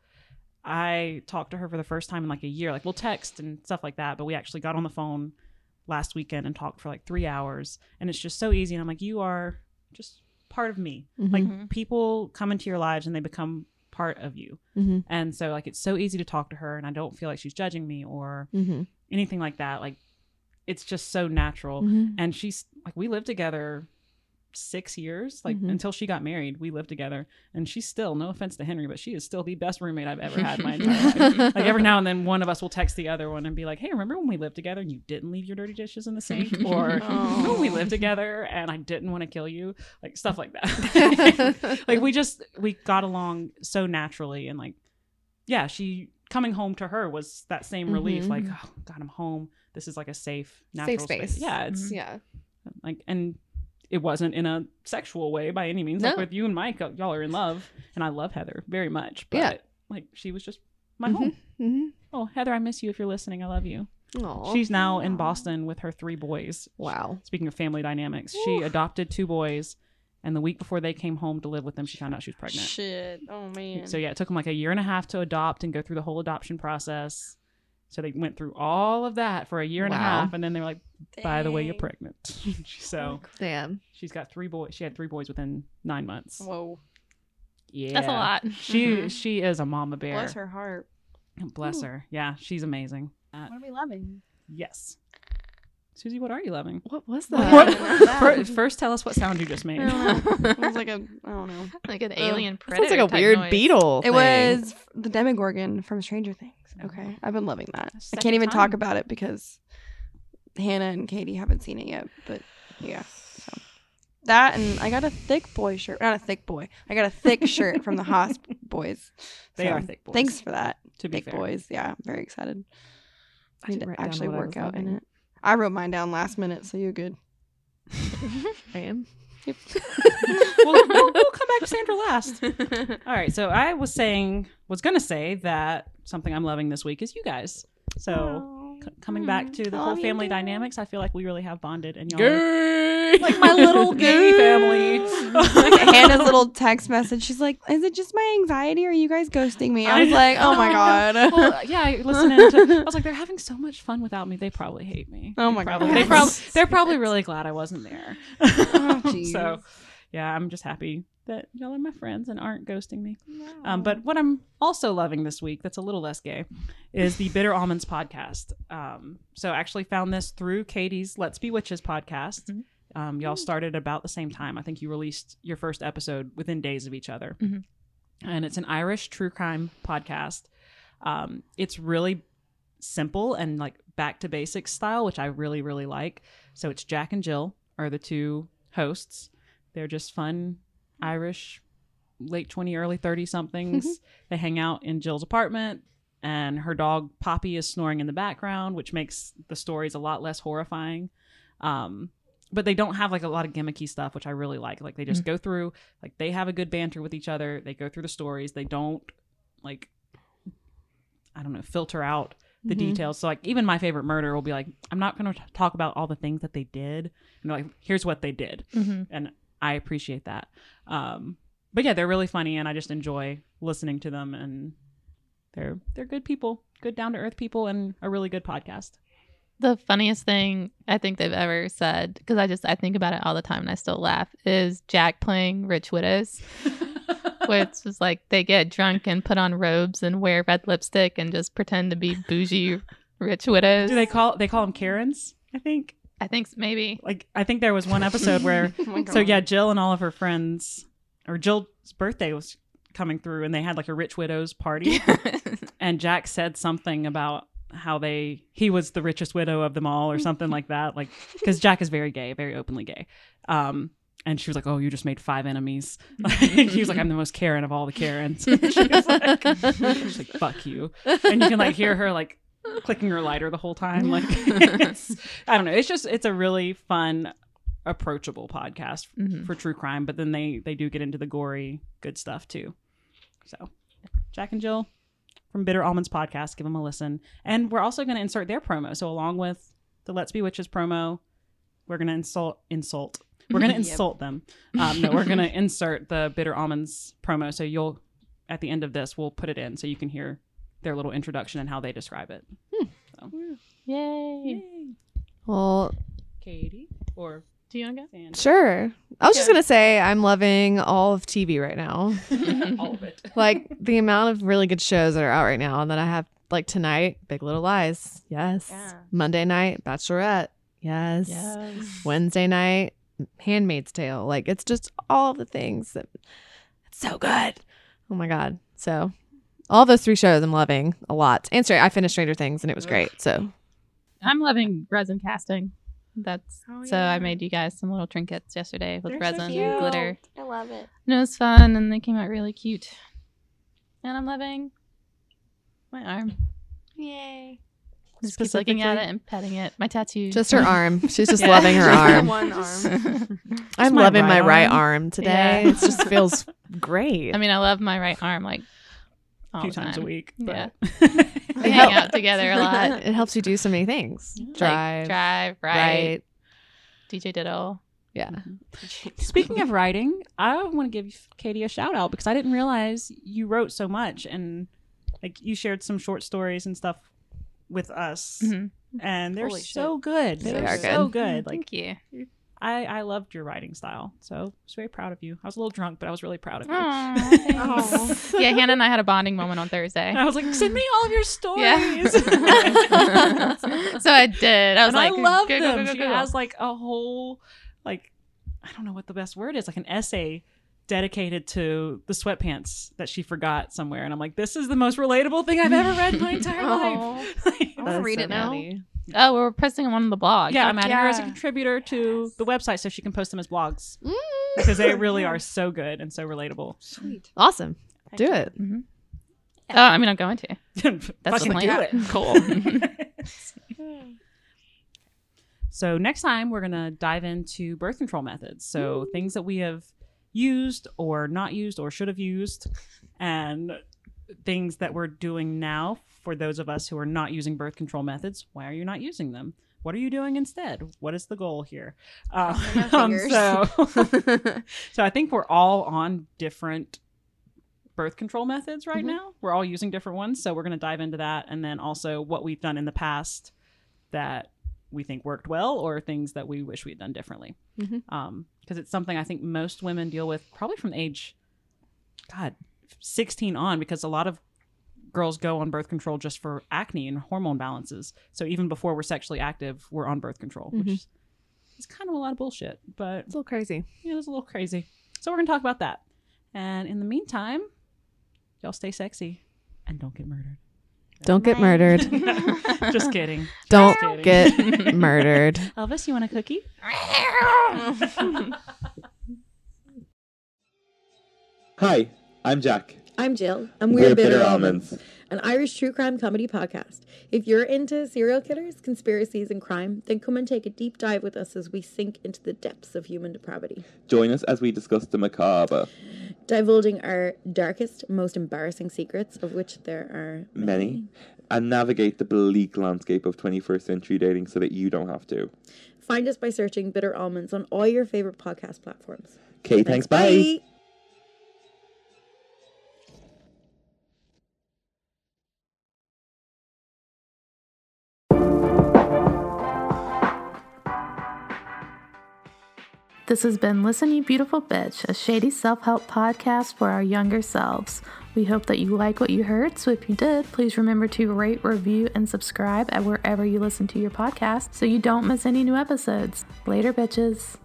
I talked to her for the first time in like a year. Like we'll text and stuff like that, but we actually got on the phone last weekend and talked for like 3 hours, and it's just so easy and I'm like you are just part of me. Mhm. Like Mhm. people come into your lives and they become part of you. Mhm. And so like it's so easy to talk to her and I don't feel like she's judging me or Mhm. anything like that. Like it's just so natural. Mhm. And she's like we lived together six years, like Mhm. until she got married, we lived together. And she's still, no offense to Henry, but she is still the best roommate I've ever had in my entire life. Like every now and then one of us will text the other one and be like, Hey, remember when we lived together and you didn't leave your dirty dishes in the sink? Or when we lived together and I didn't want to kill you? Like stuff like that. like we just we got along so naturally and like yeah she coming home to her was that same relief Mhm. like oh god i'm home this is like a safe natural space. yeah it's yeah. like and it wasn't in a sexual way by any means like No. with you and mike y'all are in love and i love heather very much but Yeah. like she was just my Mhm. home Mm-hmm. oh heather i miss you if you're listening i love you Aw. she's now in boston with her three boys wow. speaking of family dynamics she adopted two boys and the week before they came home to live with them she found out she was pregnant Shit. Oh man. so yeah, it took them like a year and a half to adopt and go through the whole adoption process. So they went through all of that for a year and a half, and then they were like, "By the way, you're pregnant." so Damn. she's got three boys. She had three boys within nine months. Whoa. Yeah, That's a lot. She Mhm. she is a mama bear. Bless her heart. Bless Ooh. her. Yeah, she's amazing. Uh, What are we loving? yes, Susie, what are you loving? What was What? that? Fir- First, tell us what sound you just made. I don't know. It was like a I don't know. like an Ugh. alien That predator. sounds like a weird noise. beetle. It thing. was the Demogorgon from Stranger Things. Oh. Okay, I've been loving that. I can't even talk about it because Hannah and Katie haven't seen it yet. But yeah, so that and I got a thick boy shirt. Not a thick boy. I got a thick shirt from the Haas boys. They So, are thick boys. Thanks for that, To be thick fair. boys. Yeah, I'm very excited. I I need to actually work out in loving. it. I wrote mine down last minute, so you're good. I am. we'll, we'll, we'll come back to Sandra last. All right, so I was saying, was gonna say that something I'm loving this week is you guys. So c- coming back to the I whole family dynamics, I feel like we really have bonded, and y'all are like my little gay family. like Hannah's little text message. She's like, "Is it just my anxiety, or are you guys ghosting me?" I was like, "Oh my god." well, yeah, listening to, I was like, they're having so much fun without me. They probably hate me. Oh They my probably, God. They probably, they're probably really glad I wasn't there. Oh, so, yeah, I'm just happy that y'all are my friends and aren't ghosting me. Um, but what I'm also loving this week, that's a little less gay, is the Bitter Almonds podcast. Um, so I actually found this through Katie's Let's Be Witches podcast. Mhm. Um, y'all started about the same time. I think you released your first episode within days of each other. Mhm. And it's an Irish true crime podcast. Um, it's really simple and like back to basics style, which I really, really like. So it's Jack and Jill are the two hosts. They're just fun Irish late 20 early 30 somethings. They hang out in jill's apartment and her dog poppy is snoring in the background which makes the stories a lot less horrifying. Um but they don't have like a lot of gimmicky stuff which i really like. Like they just go through like they have a good banter with each other. They go through the stories. They don't like i don't know filter out the Mhm. details. So like even my favorite murder will be like i'm not going to talk about all the things that they did. And like here's what they did. Hmm and I appreciate that. Um, but yeah, they're really funny, and I just enjoy listening to them. And they're they're good people, good down to earth people, and a really good podcast. The funniest thing I think they've ever said, because I just I think about it all the time and I still laugh, is Jack playing Rich Widows. where it's just like they get drunk and put on robes and wear red lipstick and just pretend to be bougie rich widows. Do they call they call them Karens? I think. I think maybe. Like I think there was one episode where Oh so yeah, Jill and all of her friends or Jill's birthday was coming through and they had like a rich widows party and Jack said something about how they he was the richest widow of them all or something like that like because Jack is very gay, very openly gay. Um and she was like, "Oh, you just made five enemies." he was like, "I'm the most Karen of all the Karens." she was like, she's like, "Fuck you," and you can like hear her like clicking her lighter the whole time. Like, I don't know. It's just it's a really fun, approachable podcast Mhm. for true crime, but then they they do get into the gory good stuff too. So, Jack and Jill from Bitter Almonds podcast, give them a listen, and we're also going to insert their promo. So along with the Let's Be Witches promo, we're going to insult insult. We're going to Yep. insult them. Um, no, we're going to insert the Bitter Almonds promo. So you'll at the end of this, we'll put it in so you can hear their little introduction and how they describe it. Hmm. So, Yay. Well, Katie or Do you want to sure. I was just gonna say I'm loving all of TV right now. all of it. like the amount of really good shows that are out right now and that I have like tonight, Big Little Lies. Yes. Yeah. Monday night, Bachelorette. Yes. Yes. Wednesday night, Handmaid's Tale. Like it's just all the things that it's so good. Oh my god. So all those three shows I'm loving a lot. And straight, I finished Stranger Things and it was great. So I'm loving resin casting. That's Oh, so yeah. I made you guys some little trinkets yesterday with They're so resin cute. and glitter. I love it. And it was fun and they came out really cute. And I'm loving my arm. Yay. Just keep looking at Specifically? it and petting it. My tattoo. just her arm. She's just Yeah. loving her arm. One arm. I'm my loving my right right arm. arm today. Yeah. It just feels great. I mean, I love my right arm like a few the times a time. week. Yeah. We hang out together a lot. it helps you do so many things. Like, Drive, drive, right. right. DJ Diddle. Yeah. Speaking of writing, I want to give Katie a shout out because I didn't realize you wrote so much and like you shared some short stories and stuff with us Mhm. and they're Holy so good. They They're are so good. good. Like Thank you. I I loved your writing style. So I was very proud of you. I was a little drunk, but I was really proud of you. Aw, Aw. yeah, Hannah and I had a bonding moment on Thursday. And I was like, send me all of your stories. Yeah. so I did. I was and like, I love go, go, them. go, go, she has like a whole like I don't know what the best word is, like an essay dedicated to the sweatpants that she forgot somewhere. And I'm like, this is the most relatable thing I've ever read in my entire life. Like, I wanna read it now. Oh, we're posting them on the blog. yeah, I'm adding her as a contributor to the website so she can post them as blogs Mm. because they really are so good and so relatable. Sweet. Awesome. Do it. Oh, I mean, I'm going to. That's That's Fucking the do plan. it. Cool. so next time we're gonna dive into birth control methods. So things that we have used or not used or should have used, and things that we're doing now for those of us who are not using birth control methods. Why are you not using them? What are you doing instead? What is the goal here? Uh, um, so, so I think we're all on different birth control methods right Mhm. now. We're all using different ones, so we're going to dive into that, and then also what we've done in the past that we think worked well, or things that we wish we had done differently. Mhm. Um, because it's something I think most women deal with probably from age, God, sixteen on, because a lot of girls go on birth control just for acne and hormone balances. So even before we're sexually active, we're on birth control, which Mhm. is it's kind of a lot of bullshit, but It's a little crazy. yeah, it was a little crazy. So we're gonna talk about that. And in the meantime, y'all stay sexy and don't get murdered. Don't get murdered. Just kidding. Don't kidding. get murdered. Elvis, you want a cookie? Hi, I'm Jack. I'm Jill, and We're we're, Bitter Bitter, Almonds. Almonds, an Irish true crime comedy podcast. If you're into serial killers, conspiracies, and crime, then come and take a deep dive with us as we sink into the depths of human depravity, Join us as we discuss the macabre. divulging our darkest, most embarrassing secrets, of which there are Many. And navigate the bleak landscape of 21st century dating so that you don't have to. Find us by searching Bitter Almonds on all your favorite podcast platforms. Okay, thanks, bye. This has been Listen You Beautiful Bitch, a shady self help podcast for our younger selves. We hope that you like what you heard, so if you did, please remember to rate, review, and subscribe at wherever you listen to your podcast so you don't miss any new episodes. Later, bitches.